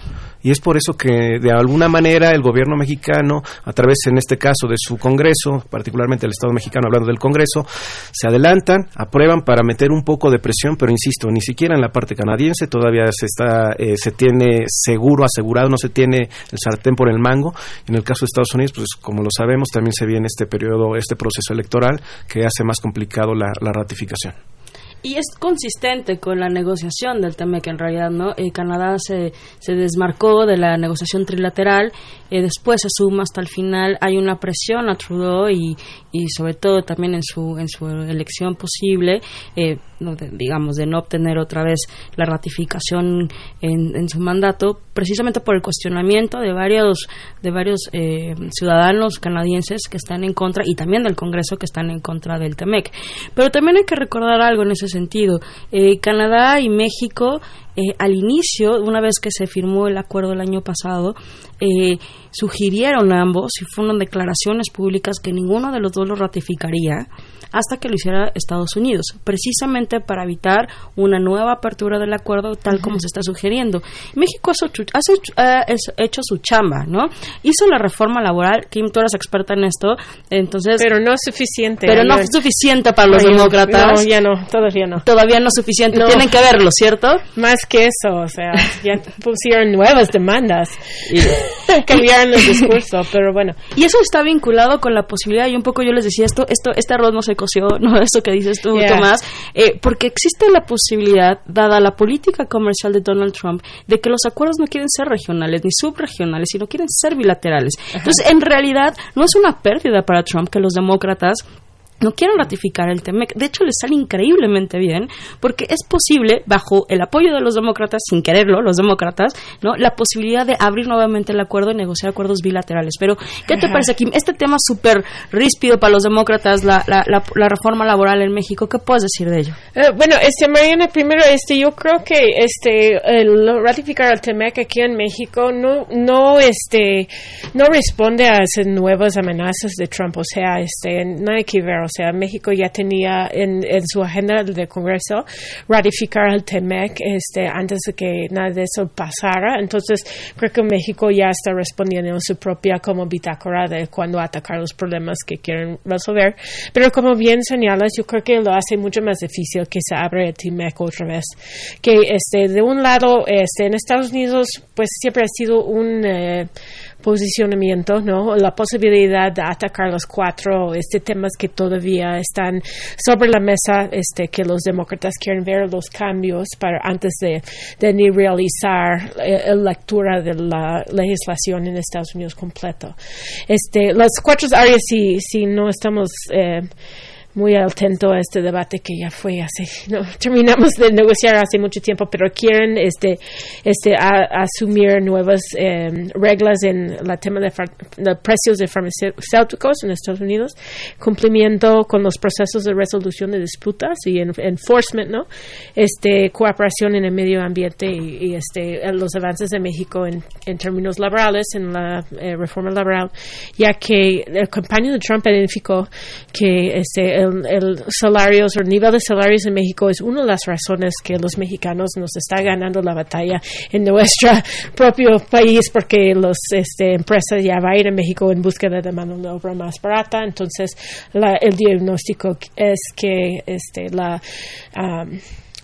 Y es por eso que, de alguna manera, el gobierno mexicano, a través, en este caso, de su Congreso, particularmente el Estado mexicano, hablando del Congreso, se adelantan, aprueban para meter un poco de presión, pero insisto, ni siquiera en la parte canadiense todavía se está, eh, se tiene seguro, asegurado, no se tiene el sartén por el mango. En el caso de Estados Unidos, pues como lo sabemos, también se viene este periodo, este proceso electoral que hace más complicado la ratificación. Y es consistente con la negociación del TEMEC en realidad, ¿no? Eh, Canadá se, se desmarcó de la negociación trilateral, eh, después se suma hasta el final, hay una presión a Trudeau y, y sobre todo también en su, en su elección posible, eh, digamos, de no obtener otra vez la ratificación en, en, su mandato, precisamente por el cuestionamiento de varios, de varios eh, ciudadanos canadienses que están en contra y también del Congreso que están en contra del TEMEC. Pero también hay que recordar algo en ese sentido. Eh, Canadá y México, eh, al inicio, una vez que se firmó el acuerdo el año pasado, eh, sugirieron ambos y fueron declaraciones públicas que ninguno de los dos lo ratificaría hasta que lo hiciera Estados Unidos, precisamente para evitar una nueva apertura del acuerdo tal como se está sugiriendo. México ha hecho, su chamba, ¿no? Hizo la reforma laboral, Kim, tú eres experta en esto, entonces... Pero no es suficiente. Pero no es suficiente para los demócratas. No, ya no, todavía no. Todavía no es suficiente, tienen que verlo, ¿cierto? Más que eso, o sea, ya pusieron nuevas demandas. Y cambiaron el discurso, pero bueno. Y eso está vinculado con la posibilidad, y un poco yo les decía, esto, esto este arroz no se ¿no? Eso que dices tú, Tomás, eh, porque existe la posibilidad, dada la política comercial de Donald Trump, de que los acuerdos no quieren ser regionales ni subregionales, sino quieren ser bilaterales. Entonces, en realidad, no es una pérdida para Trump que los demócratas no quieren ratificar el TEMEC. De hecho, les sale increíblemente bien porque es posible, bajo el apoyo de los demócratas, sin quererlo, los demócratas, ¿no? la posibilidad de abrir nuevamente el acuerdo y negociar acuerdos bilaterales. Pero, ¿qué te parece, Kim? Este tema súper ríspido para los demócratas, la, la, la, reforma laboral en México, ¿qué puedes decir de ello? Eh, bueno, este, Mariana, primero, este, yo creo que este, el ratificar el TEMEC aquí en México no, no, este, no responde a esas nuevas amenazas de Trump. O sea, este, hay que ver, sea, México ya tenía en, su agenda del Congreso ratificar el TEMEC este, antes de que nada de eso pasara. Entonces, creo que México ya está respondiendo en su propia como bitácora de cuando atacar los problemas que quieren resolver. Pero como bien señalas, yo creo que lo hace mucho más difícil que se abra el TEMEC otra vez. Que este, de un lado, este, en Estados Unidos, pues siempre ha sido un... Eh, posicionamiento, ¿no? La posibilidad de atacar los cuatro este, temas que todavía están sobre la mesa, este, que los demócratas quieren ver los cambios para antes de, de ni realizar eh, la lectura de la legislación en Estados Unidos completo. Este, las cuatro áreas, si, si no estamos eh, muy atento a este debate que ya fue hace, no, terminamos de negociar hace mucho tiempo, pero quieren este, este, asumir nuevas em, reglas en el tema de, precios de farmacéuticos en Estados Unidos, cumplimiento con los procesos de resolución de disputas y enforcement, ¿no? Este, cooperación en el medio ambiente y, este, los avances de México en, en términos laborales, en la eh, reforma laboral, ya que el campaña de Trump identificó que este, el, el salarios o el nivel de salarios en México es una de las razones que los mexicanos nos está ganando la batalla en nuestro propio país porque las este, empresas ya van a ir a México en búsqueda de mano de obra más barata. Entonces, el diagnóstico es que este, la um,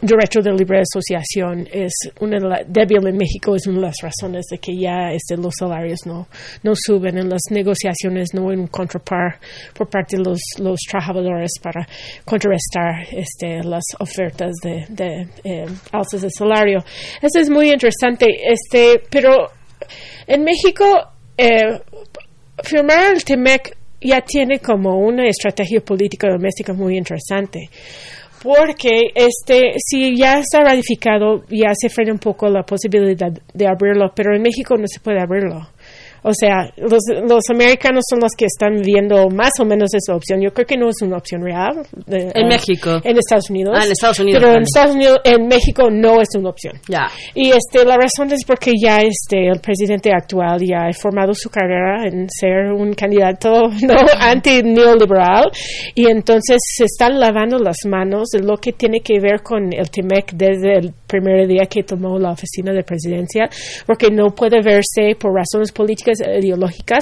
derecho de libre asociación es una de débil en México es una de las razones de que ya este, los salarios no, no suben en las negociaciones no hay un contrapar por parte de los, los trabajadores para contrarrestar este, las ofertas de, de eh, alzas de salario. Eso es muy interesante este pero en México eh, firmar el TEMEC ya tiene como una estrategia política doméstica muy interesante porque este si ya está ratificado ya se frena un poco la posibilidad de abrirlo pero en México no se puede abrirlo O sea, los, los americanos son los que están viendo más o menos esa opción. Yo creo que no es una opción real. de- En ah, México. En Estados Unidos. Ah, en Estados Unidos Pero en. Estados Unidos, en México no es una opción. Ya. Y este, la razón es porque ya este, el presidente actual ya ha formado su carrera en ser un candidato no anti-neoliberal y entonces se están lavando las manos de lo que tiene que ver con el TIMEC desde el primer día que tomó la oficina de presidencia, porque no puede verse por razones políticas e ideológicas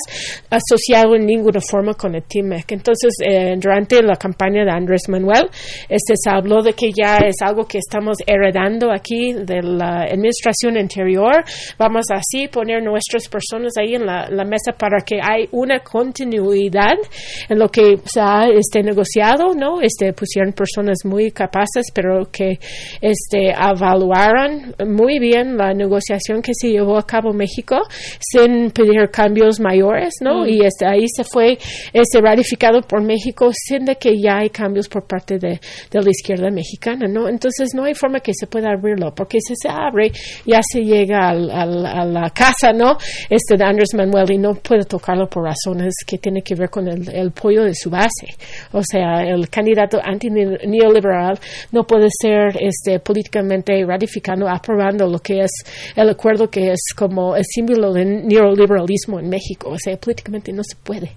asociado en ninguna forma con el TIMEC. Entonces, eh, durante la campaña de Andrés Manuel, este, se habló de que ya es algo que estamos heredando aquí de la administración anterior. Vamos así poner nuestras personas ahí en la, mesa para que hay una continuidad en lo que se este, negociado, ¿no? Este, pusieron personas muy capaces, pero que este, evaluaron muy bien la negociación que se llevó a cabo en México sin pedir cambios mayores, ¿no? Y este, ahí se fue este, ratificado por México sin de que ya hay cambios por parte de, de la izquierda mexicana, ¿no? Entonces no hay forma que se pueda abrirlo, porque si se abre ya se llega al- al- a la casa, ¿no? Este de Andrés Manuel y no puede tocarlo por razones que tienen que ver con el, el pollo de su base. O sea, el candidato anti-neoliberal no puede ser este, políticamente ratificando, aprobando lo que es el acuerdo que es como el símbolo del neoliberalismo en México. O sea, políticamente no se puede.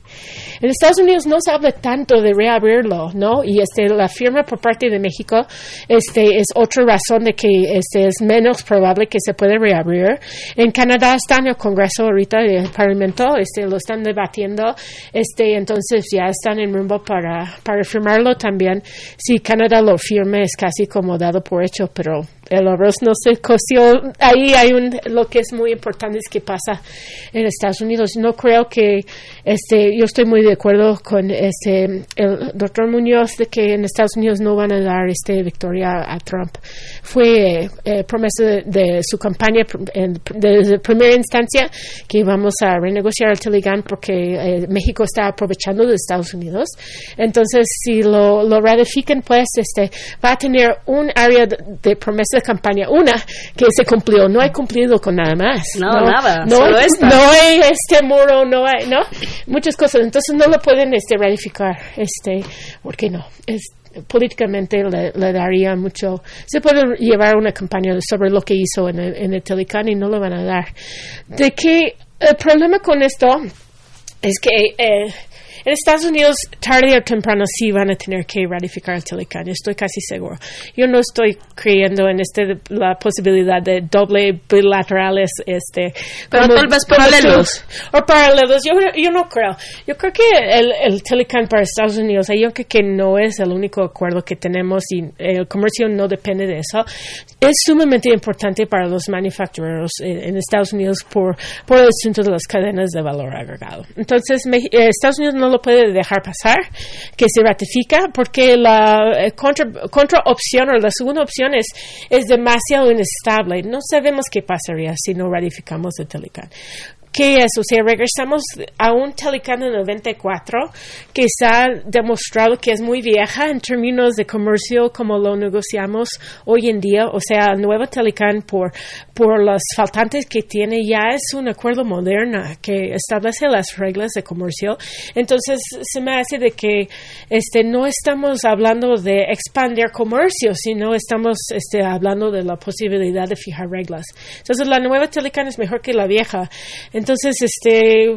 En Estados Unidos no se habla tanto de reabrirlo, ¿no? Y este, la firma por parte de México este, es otra razón de que este, es menos probable que se pueda reabrir. En Canadá está en el Congreso ahorita, el Parlamento, este, lo están debatiendo, este, entonces ya están en rumbo para, para firmarlo también. Si Canadá lo firme es casi como dado por hecho, pero el arroz no se coció. Ahí hay un, lo que es muy importante es que pasa en Estados Unidos. No creo que, este, yo estoy muy de acuerdo con este, el doctor Muñoz de que en Estados Unidos no van a dar este victoria a Trump. Fue eh, promesa de, de su campaña en- desde primera instancia que vamos a renegociar el Telegram porque eh, México está aprovechando de Estados Unidos. Entonces, si lo, lo ratifican, pues este, va a tener un área de, de promesa de campaña, una que se cumplió, no hay cumplido con nada más. No, nada, no, solo hay, esta. no hay este muro, no hay, ¿no? Muchas cosas. Entonces no lo pueden este, ratificar, este, ¿por qué no? Es, políticamente le, le daría mucho. Se puede llevar una campaña sobre lo que hizo en el, en el Telecán y no lo van a dar. De que el problema con esto es que eh, en Estados Unidos, tarde o temprano, sí van a tener que ratificar el Telecán, estoy casi seguro. Yo no estoy creyendo en este la posibilidad de doble bilaterales, este, Pero tal vez paralelos. o paralelos. Yo, yo no creo. Yo creo que el, el Telecán para Estados Unidos, yo creo que no es el único acuerdo que tenemos y el comercio no depende de eso. Es sumamente importante para los manufactureros en, en Estados Unidos por, por el asunto de las cadenas de valor agregado. Entonces, me- eh, Estados Unidos no lo puede dejar pasar, que se ratifica, porque la eh, contra, o la segunda opción es, es demasiado inestable. No sabemos qué pasaría si no ratificamos el Telecán. ¿Qué es? O sea, regresamos a un Telecán de 94 que ha demostrado que es muy vieja en términos de comercio como lo negociamos hoy en día. O sea, el nuevo Telecán por, por los faltantes que tiene ya es un acuerdo moderno que establece las reglas de comercio. Entonces, se me hace de que este, no estamos hablando de expandir comercio, sino estamos este, hablando de la posibilidad de fijar reglas. Entonces, la nueva Telecán es mejor que la vieja. Entonces, este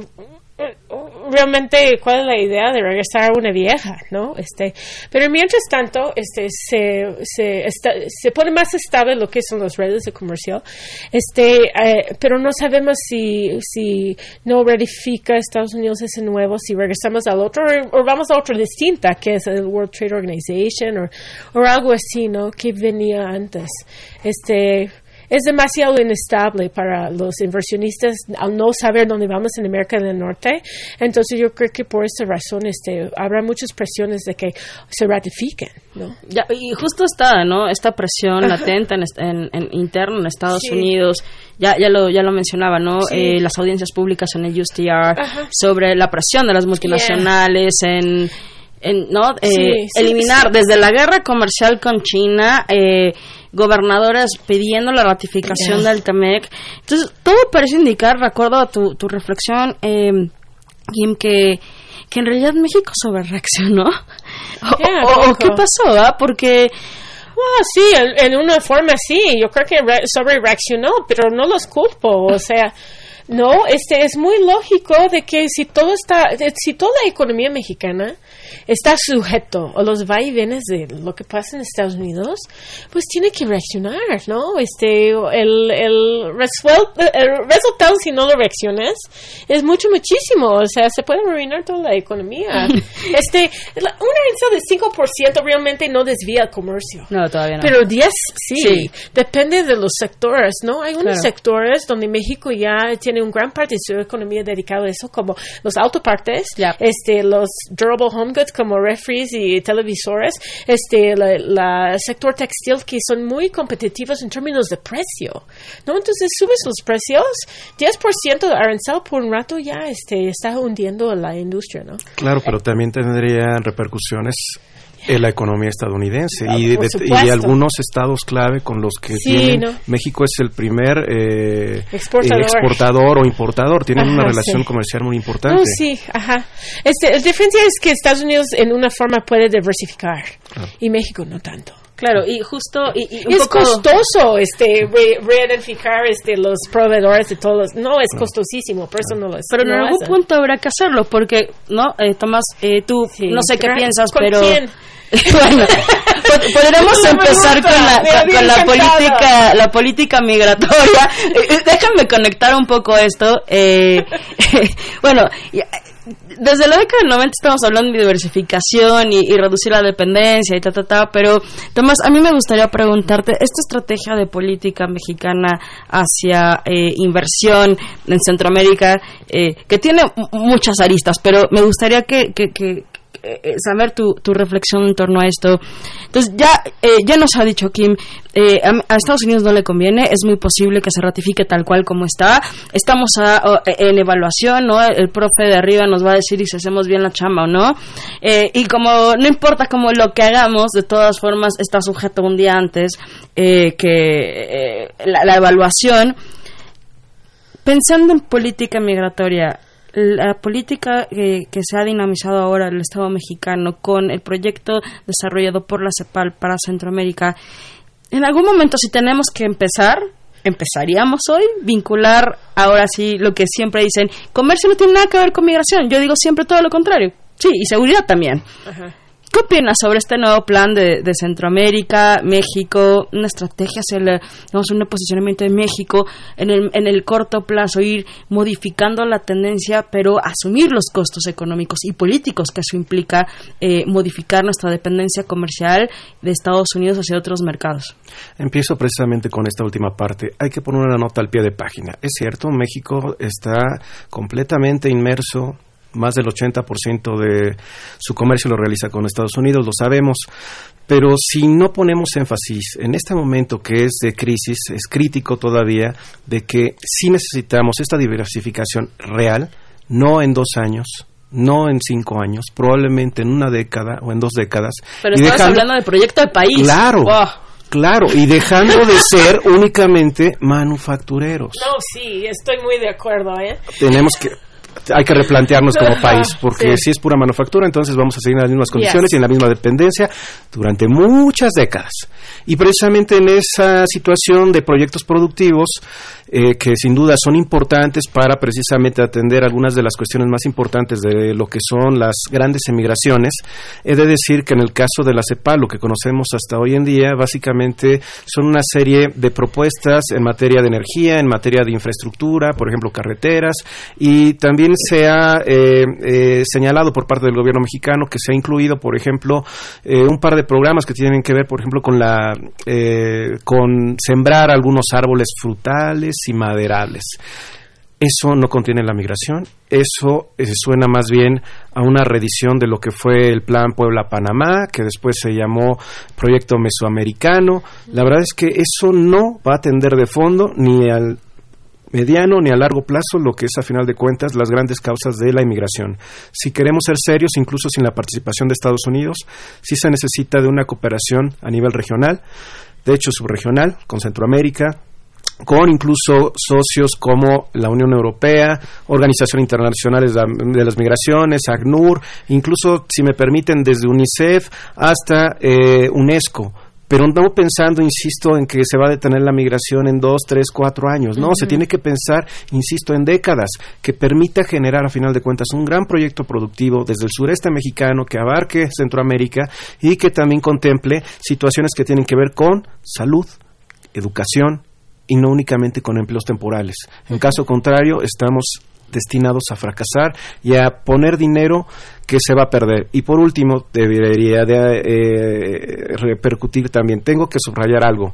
realmente cuál es la idea de regresar a una vieja, ¿no? Este, pero mientras tanto, este, se, se, se pone más estable lo que son las redes de comercio, este, eh, pero no sabemos si, si no ratifica Estados Unidos ese nuevo, si regresamos al otro o, vamos a otro distinta, que es el World Trade Organization o, o algo así, ¿no? Que venía antes. Este, es demasiado inestable para los inversionistas al no saber dónde vamos en América del Norte. Entonces yo creo que por esa razón este, habrá muchas presiones de que se ratifiquen, ¿no? Ya, y justo está, ¿no? Esta presión latente en, en, en interno en Estados Sí. Unidos. Ya, ya lo, ya lo mencionaba, ¿no? Sí. Eh, las audiencias públicas en el USTR Ajá. sobre la presión de las multinacionales en, en, ¿no? Eh, sí, eliminar desde la guerra comercial con China. Eh, gobernadores pidiendo la ratificación del TEMEC. Entonces, todo parece indicar, recuerdo a tu, tu reflexión, eh, Kim, que, que en realidad México sobre reaccionó. o, qué pasó, ¿ah? Porque... Sí, en, en, una forma sí, yo creo que sobre reaccionó, pero no los culpo, o sea, no, este es muy lógico de que si todo está, si toda la economía mexicana está sujeto a los vaivenes de lo que pasa en Estados Unidos, pues tiene que reaccionar, ¿no? Este, el, el, resultado si no lo reaccionas es mucho, muchísimo. O sea, se puede arruinar toda la economía. este, una renta de 5% realmente no desvía el comercio. No, todavía no. Pero 10 sí. Depende de los sectores, ¿no? Hay unos sectores donde México ya tiene un gran parte de su economía dedicado a eso, como los autopartes, este, los durable home como refries y televisores, este, la, sector textil que son muy competitivos en términos de precio, ¿no? Entonces subes los precios, 10% de arancel por un rato ya este, está hundiendo la industria, ¿no? Claro, pero también tendría repercusiones en la economía estadounidense. Ah, y, y, algunos estados clave con los que tienen México es el primer eh, exportador. o importador. Tienen una relación comercial muy importante. Sí ajá. Este, la diferencia es que Estados Unidos en una forma puede diversificar y México no tanto Claro, y justo y, es costoso este reidentificar este los proveedores de todos. No es costosísimo, por eso no lo es. Pero en algún punto habrá que hacerlo porque no, eh, Tomás, eh, tú no sé qué piensas, pero bueno, podremos empezar con la, con, la política, la política migratoria. Eh, déjame conectar un poco esto. Eh, bueno, desde la década del 90 estamos hablando de diversificación y, reducir la dependencia y ta, ta, ta, pero Tomás, a mí me gustaría preguntarte, esta estrategia de política mexicana hacia eh, inversión en Centroamérica, eh, que tiene muchas aristas, pero me gustaría que, que, que, eh, eh, saber tu, tu, reflexión en torno a esto. Entonces, ya, eh, ya nos ha dicho Kim, a, Estados Unidos no le conviene, es muy posible que se ratifique tal cual como está. Estamos en evaluación, ¿no? El profe de arriba nos va a decir si hacemos bien la chamba o no. y como no importa como lo que hagamos, de todas formas está sujeto un día antes que la, la evaluación. Pensando en política migratoria, la política que, se ha dinamizado ahora el Estado mexicano con el proyecto desarrollado por la CEPAL para Centroamérica, en algún momento si tenemos que empezar, empezaríamos hoy, vincular ahora sí lo que siempre dicen, comercio no tiene nada que ver con migración, yo digo siempre todo lo contrario, sí, y seguridad también. ¿Qué opinas sobre este nuevo plan de, Centroamérica, México, una estrategia hacia un posicionamiento de México en el, en el corto plazo, ir modificando la tendencia, pero asumir los costos económicos y políticos que eso implica eh, modificar nuestra dependencia comercial de Estados Unidos hacia otros mercados? Empiezo precisamente con esta última parte. Hay que poner una nota al pie de página. Es cierto, México está completamente inmerso más del 80% de su comercio lo realiza con Estados Unidos, lo sabemos, pero si no ponemos énfasis en este momento que es de crisis, es crítico todavía de que sí necesitamos esta diversificación real, no en dos años, no en cinco años, probablemente en una década o en dos décadas. Pero estamos hablando de proyecto de país. Claro. Claro, y dejando de ser únicamente manufactureros. No, sí, estoy muy de acuerdo, ¿eh? Tenemos que hay que replantearnos como país, porque si es pura manufactura, entonces vamos a seguir en las mismas condiciones y en la misma dependencia durante muchas décadas. Y precisamente en esa situación de proyectos productivos, eh, que sin duda son importantes para precisamente atender algunas de las cuestiones más importantes de lo que son las grandes emigraciones, he de decir que en el caso de la CEPAL, lo que conocemos hasta hoy en día, básicamente son una serie de propuestas en materia de energía, en materia de infraestructura, por ejemplo, carreteras, y también se ha eh, eh, señalado por parte del gobierno mexicano que se ha incluido, por ejemplo, un par de programas que tienen que ver, por ejemplo, con la con sembrar algunos árboles frutales y maderables. Eso no contiene la migración, eso eh, suena más bien a una reedición de lo que fue el Plan Puebla-Panamá, que después se llamó Proyecto Mesoamericano. La verdad es que eso no va a atender de fondo ni al mediano ni a largo plazo lo que es a final de cuentas las grandes causas de la inmigración. Si queremos ser serios, incluso sin la participación de Estados Unidos, sí se necesita de una cooperación a nivel regional de hecho subregional, con Centroamérica, con incluso socios como la Unión Europea, Organización Internacional de las Migraciones, ACNUR, incluso, si me permiten, desde UNICEF hasta eh, UNESCO pero no pensando, insisto, en que se va a detener la migración en dos, tres, cuatro años. No, se tiene que pensar, insisto, en décadas, que permita generar, a final de cuentas, un gran proyecto productivo desde el sureste mexicano que abarque Centroamérica y que también contemple situaciones que tienen que ver con salud, educación y no únicamente con empleos temporales. En caso contrario, estamos destinados a fracasar y a poner dinero que se va a perder. Y por último, debería de eh, repercutir también, tengo que subrayar algo.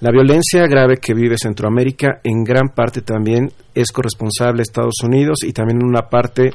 La violencia grave que vive Centroamérica en gran parte también es corresponsable a Estados Unidos y también en una parte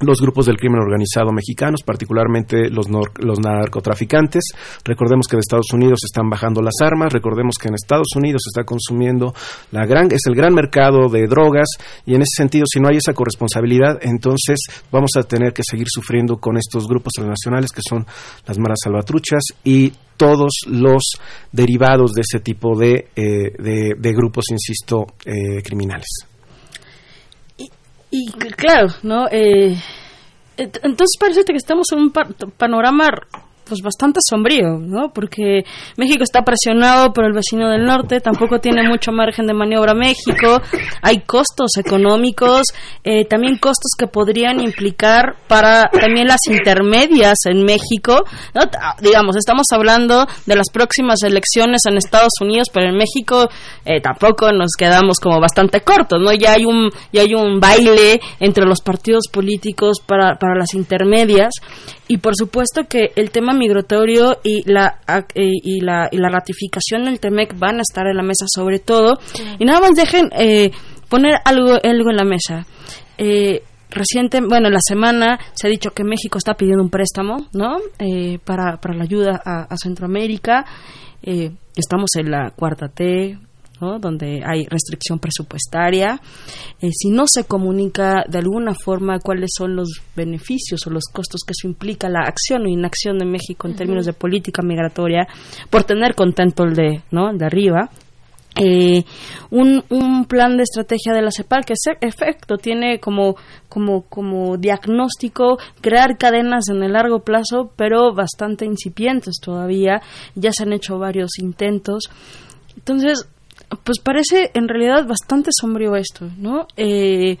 los grupos del crimen organizado mexicanos, particularmente los, los narcotraficantes. Recordemos que en Estados Unidos están bajando las armas, recordemos que en Estados Unidos se está consumiendo la gran, es el gran mercado de drogas y en ese sentido, si no hay esa corresponsabilidad, entonces vamos a tener que seguir sufriendo con estos grupos transnacionales que son las maras salvatruchas y todos los derivados de ese tipo de, eh, de, grupos, insisto, eh, criminales. Y claro, ¿no? Eh, entonces parece que estamos en un panorama pues bastante sombrío, ¿no? Porque México está presionado por el vecino del norte, tampoco tiene mucho margen de maniobra México, hay costos económicos, eh, también costos que podrían implicar para también las intermedias en México, digamos, estamos hablando de las próximas elecciones en Estados Unidos, pero en México eh, tampoco nos quedamos como bastante cortos, ¿no? Ya hay un ya hay un baile entre los partidos políticos para para las intermedias y por supuesto que el tema migratorio y la, eh, y la, y la ratificación del TEMEC van a estar en la mesa sobre todo. Y nada más dejen eh, poner algo, algo en la mesa. Eh, reciente, bueno, la semana se ha dicho que México está pidiendo un préstamo, ¿no? Eh, para, para la ayuda a, a Centroamérica. estamos en la cuarta T, donde hay restricción presupuestaria, eh, si no se comunica de alguna forma cuáles son los beneficios o los costos que eso implica la acción o inacción de México en términos de política migratoria, por tener contento el de, ¿no? de arriba, eh, un, un, plan de estrategia de la CEPAL que ese efecto tiene como, como, como diagnóstico crear cadenas en el largo plazo, pero bastante incipientes todavía. Ya se han hecho varios intentos. Entonces, pues parece en realidad bastante sombrío esto, ¿no? Eh,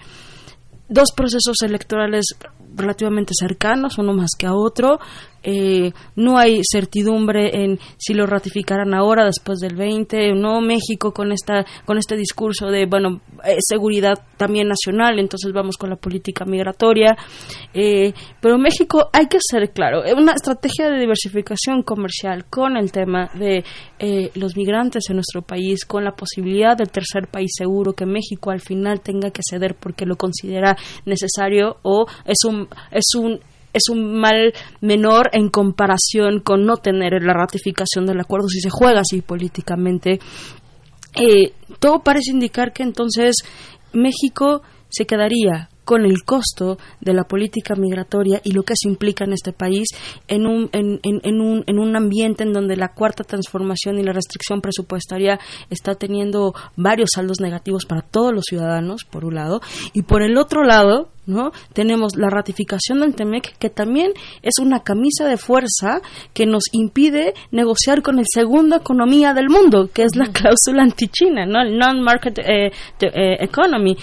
dos procesos electorales relativamente cercanos, uno más que a otro, eh, no hay certidumbre en si lo ratificarán ahora después del 20 no México con esta con este discurso de bueno eh, seguridad también nacional entonces vamos con la política migratoria. Eh, pero México hay que ser claro una estrategia de diversificación comercial con el tema de los migrantes en nuestro país con la posibilidad del tercer país seguro que México al final tenga que ceder porque lo considera necesario o es un es un es un mal menor en comparación con no tener la ratificación del acuerdo si se juega así políticamente. Eh, todo parece indicar que entonces México se quedaría con el costo de la política migratoria y lo que eso implica en este país en un, en, en, un, en un ambiente en donde la cuarta transformación y la restricción presupuestaria está teniendo varios saldos negativos para todos los ciudadanos, por un lado, y por el otro lado, ¿no? Tenemos la ratificación del TEMEC, que también es una camisa de fuerza que nos impide negociar con el segundo economía del mundo, que es la cláusula anti-China, ¿no? El non-market eh, eh, economy.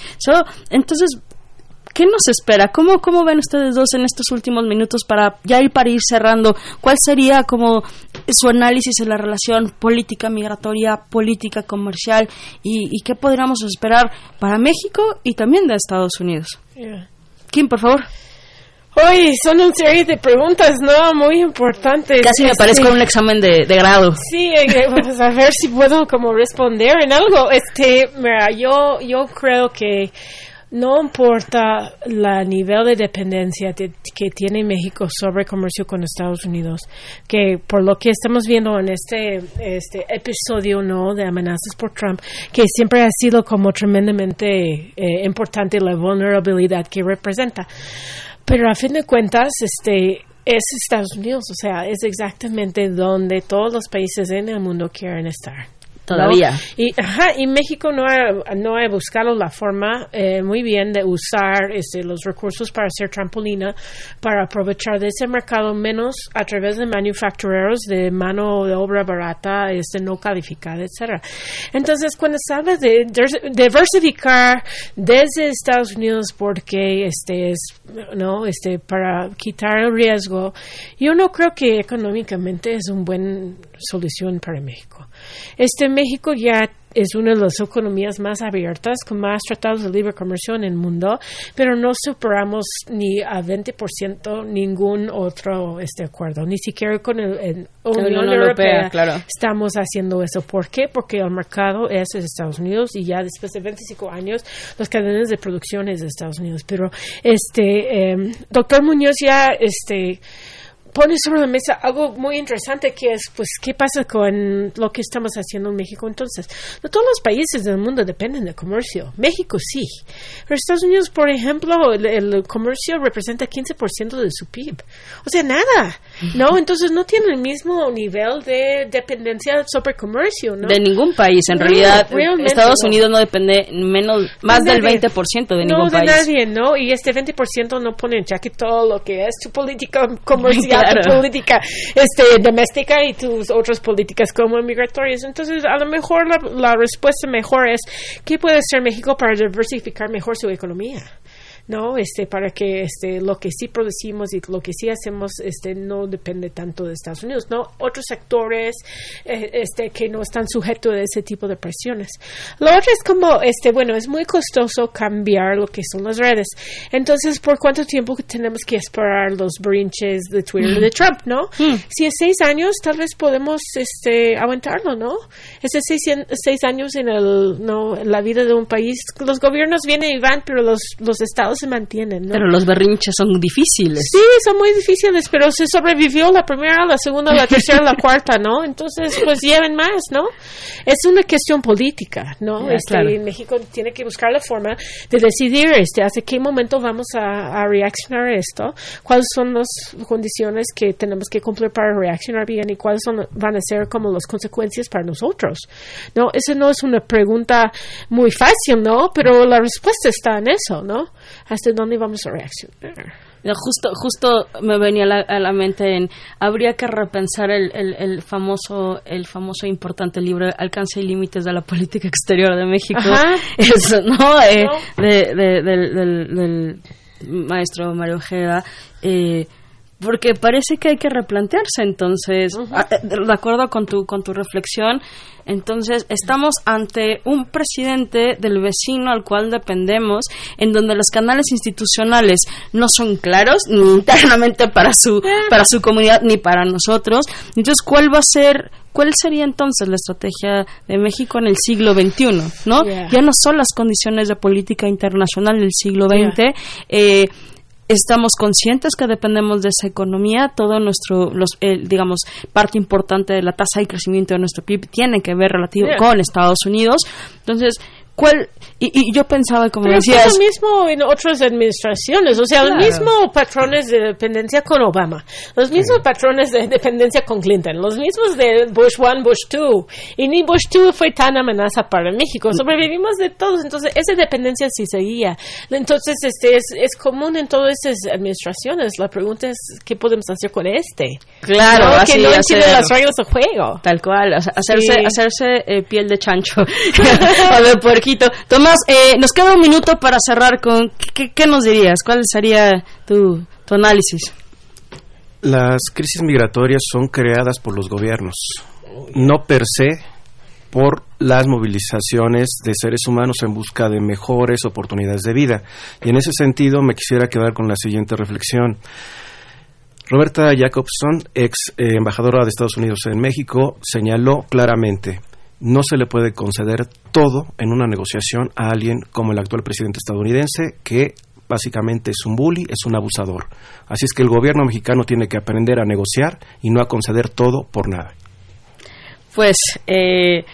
entonces, ¿Qué nos espera? ¿Cómo, ¿Cómo ven ustedes dos en estos últimos minutos para ya ir para ir cerrando? ¿Cuál sería como su análisis de la relación política migratoria, política comercial y, qué podríamos esperar para México y también de Estados Unidos? Kim, por favor. Hoy son una serie de preguntas, ¿no? Muy importantes. Casi me parezco este, un examen de, grado. Sí, eh, eh, vamos a ver si puedo como responder en algo. Este, mira, yo, yo creo que no importa el nivel de dependencia que tiene México sobre comercio con Estados Unidos, que por lo que estamos viendo en este, este episodio no de amenazas por Trump, que siempre ha sido como tremendamente eh, importante la vulnerabilidad que representa. Pero a fin de cuentas, este, es Estados Unidos, o sea, es exactamente donde todos los países en el mundo quieren estar. Todavía. Y, ajá, y México no ha, no ha buscado la forma eh, muy bien de usar este, los recursos para hacer trampolina, para aprovechar de ese mercado menos a través de manufactureros de mano de obra barata, este, no calificada, etcétera. Entonces, cuando se habla de diversificar desde Estados Unidos porque este es, no, este, para quitar el riesgo, yo no creo que económicamente es una buena solución para México. Este México ya es una de las economías más abiertas, con más tratados de libre comercio en el mundo, pero no superamos ni a 20% ningún otro este acuerdo, ni siquiera con el, Unión, Europea, claro. estamos haciendo eso. ¿Por qué? Porque el mercado es de Estados Unidos y ya después de 25 años las cadenas de producción es de Estados Unidos. Pero este eh, doctor Muñoz ya este pone sobre la mesa algo muy interesante que es, pues, ¿qué pasa con lo que estamos haciendo en México entonces? No todos los países del mundo dependen del comercio. México sí. Pero Estados Unidos, por ejemplo, el, comercio representa 15% de su PIB. O sea, nada. ¿No? Entonces no tiene el mismo nivel de dependencia sobre comercio, ¿no? De ningún país. En realidad, Estados Unidos no depende menos, más del 20% de ningún país. No, de nadie, ¿no? Y este 20% no pone en jaque todo lo que es tu política comercial tu política este, doméstica y tus otras políticas como migratorias. Entonces, a lo mejor la, la respuesta mejor es, ¿qué puede hacer México para diversificar mejor su economía? ¿No? Este, para que este, lo que sí producimos y lo que sí hacemos este, no depende tanto de Estados Unidos, ¿no? Otros sectores eh, este, que no están sujetos a ese tipo de presiones. Lo otro es como, este, bueno, es muy costoso cambiar lo que son las redes. Entonces, ¿por cuánto tiempo tenemos que esperar los brinches de Twitter y de Trump, no? Mm. Si es seis años, tal vez podemos este, aguantarlo, ¿no? Ese seis, seis años en, el, no, en la vida de un país, los gobiernos vienen y van, pero los, los estados se mantienen, ¿no? Pero los berrinches son difíciles. Sí, son muy difíciles, pero se sobrevivió la primera, la segunda, la tercera, la cuarta, ¿no? Entonces, pues lleven más, ¿no? Es una cuestión política, ¿no? este, México tiene que buscar la forma de decidir este, hacia qué momento vamos a, reaccionar a esto, cuáles son las condiciones que tenemos que cumplir para reaccionar bien y cuáles son, van a ser como las consecuencias para nosotros, ¿no? Esa no es una pregunta muy fácil, ¿no? Pero la respuesta está en eso, ¿no? Hasta dónde vamos a reaccionar. Justo, justo me venía a la, mente en habría que repensar el, el, famoso, el famoso importante libro Alcance y límites de la política exterior de México, Eso, ¿no? Eh, del, del, maestro Mario Ojeda. Eh, porque parece que hay que replantearse entonces ah, eh, de acuerdo con tu con tu reflexión entonces estamos ante un presidente del vecino al cual dependemos en donde los canales institucionales no son claros ni internamente para su para su comunidad ni para nosotros entonces cuál va a ser ¿Cuál sería entonces la estrategia de México en el siglo XXI? ¿no? Ya no son las condiciones de política internacional del siglo XX. Eh, estamos conscientes que dependemos de esa economía, todo nuestro, los, digamos, parte importante de la tasa de crecimiento de nuestro PIB tiene que ver relativo con Estados Unidos. Entonces, ¿cuál, y, yo pensaba, como decías... Es lo mismo en otras administraciones, o sea, los mismos patrones de dependencia con Obama, los mismos patrones de dependencia con Clinton, los mismos de Bush 1, Bush 2, y ni Bush 2 fue tan amenaza para México, sobrevivimos de todos, entonces esa dependencia sí seguía. Entonces, este es, es común en todas esas administraciones, la pregunta es, ¿qué podemos hacer con este? Claro, que no entiende las reglas del juego. Tal cual, hacerse, hacerse eh, piel de chancho o de Toma eh, nos queda un minuto para cerrar con... ¿Qué, nos dirías? ¿Cuál sería tu, tu análisis? Las crisis migratorias son creadas por los gobiernos, no per se por las movilizaciones de seres humanos en busca de mejores oportunidades de vida. Y en ese sentido me quisiera quedar con la siguiente reflexión. Roberta Jacobson, ex eh, embajadora de Estados Unidos en México, señaló claramente, no se le puede conceder todo en una negociación a alguien como el actual presidente estadounidense que básicamente es un bully, es un abusador. Así es que el gobierno mexicano tiene que aprender a negociar y no a conceder todo por nada. Pues eh,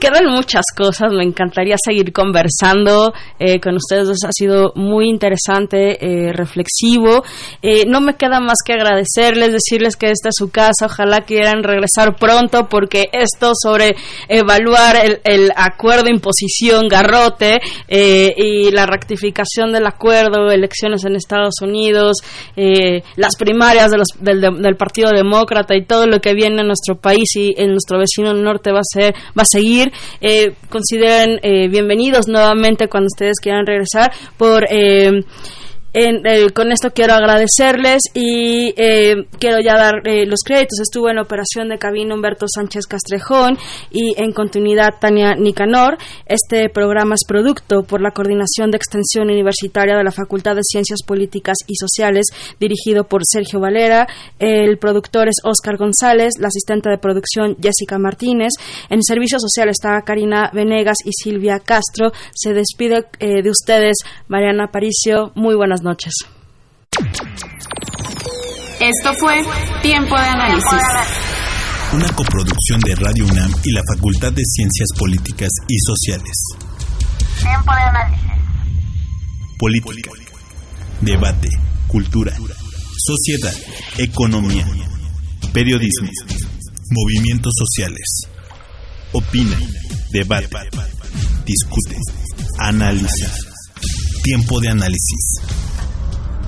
quedan muchas cosas, me encantaría seguir conversando eh, con ustedes ha sido muy interesante, eh, reflexivo. Eh, no me queda más que agradecerles, decirles que esta es su casa, ojalá quieran regresar pronto porque esto sobre evaluar el, el acuerdo imposición garrote y la rectificación del acuerdo, elecciones en Estados Unidos, las primarias de los, del, del Partido Demócrata y todo lo que viene en nuestro país y en nuestro vecino norte va a ser va a seguir eh, consideren eh, bienvenidos nuevamente cuando ustedes quieran regresar por eh, eh, con esto quiero agradecerles y eh, quiero ya dar eh, los créditos. Estuvo en operación de cabina Humberto Sánchez Castrejón y en continuidad Tania Nicanor. Este programa es producto por la Coordinación de Extensión Universitaria de la Facultad de Ciencias Políticas y Sociales, dirigido por Sergio Valera. El productor es Oscar González, la asistente de producción Jessica Martínez. En servicio social está Karina Venegas y Silvia Castro. Se despide de ustedes Mariana Aparicio. Muy buenas noches noches. Esto fue Tiempo de Análisis. Una coproducción de Radio UNAM y la Facultad de Ciencias Políticas y Sociales. Tiempo de análisis. Política. Debate. Cultura. Sociedad. Economía. Periodismo. Movimientos sociales. Opina. Debate. Discute. Analiza. Tiempo de análisis.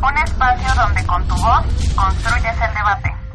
Un espacio donde con tu voz construyes el debate.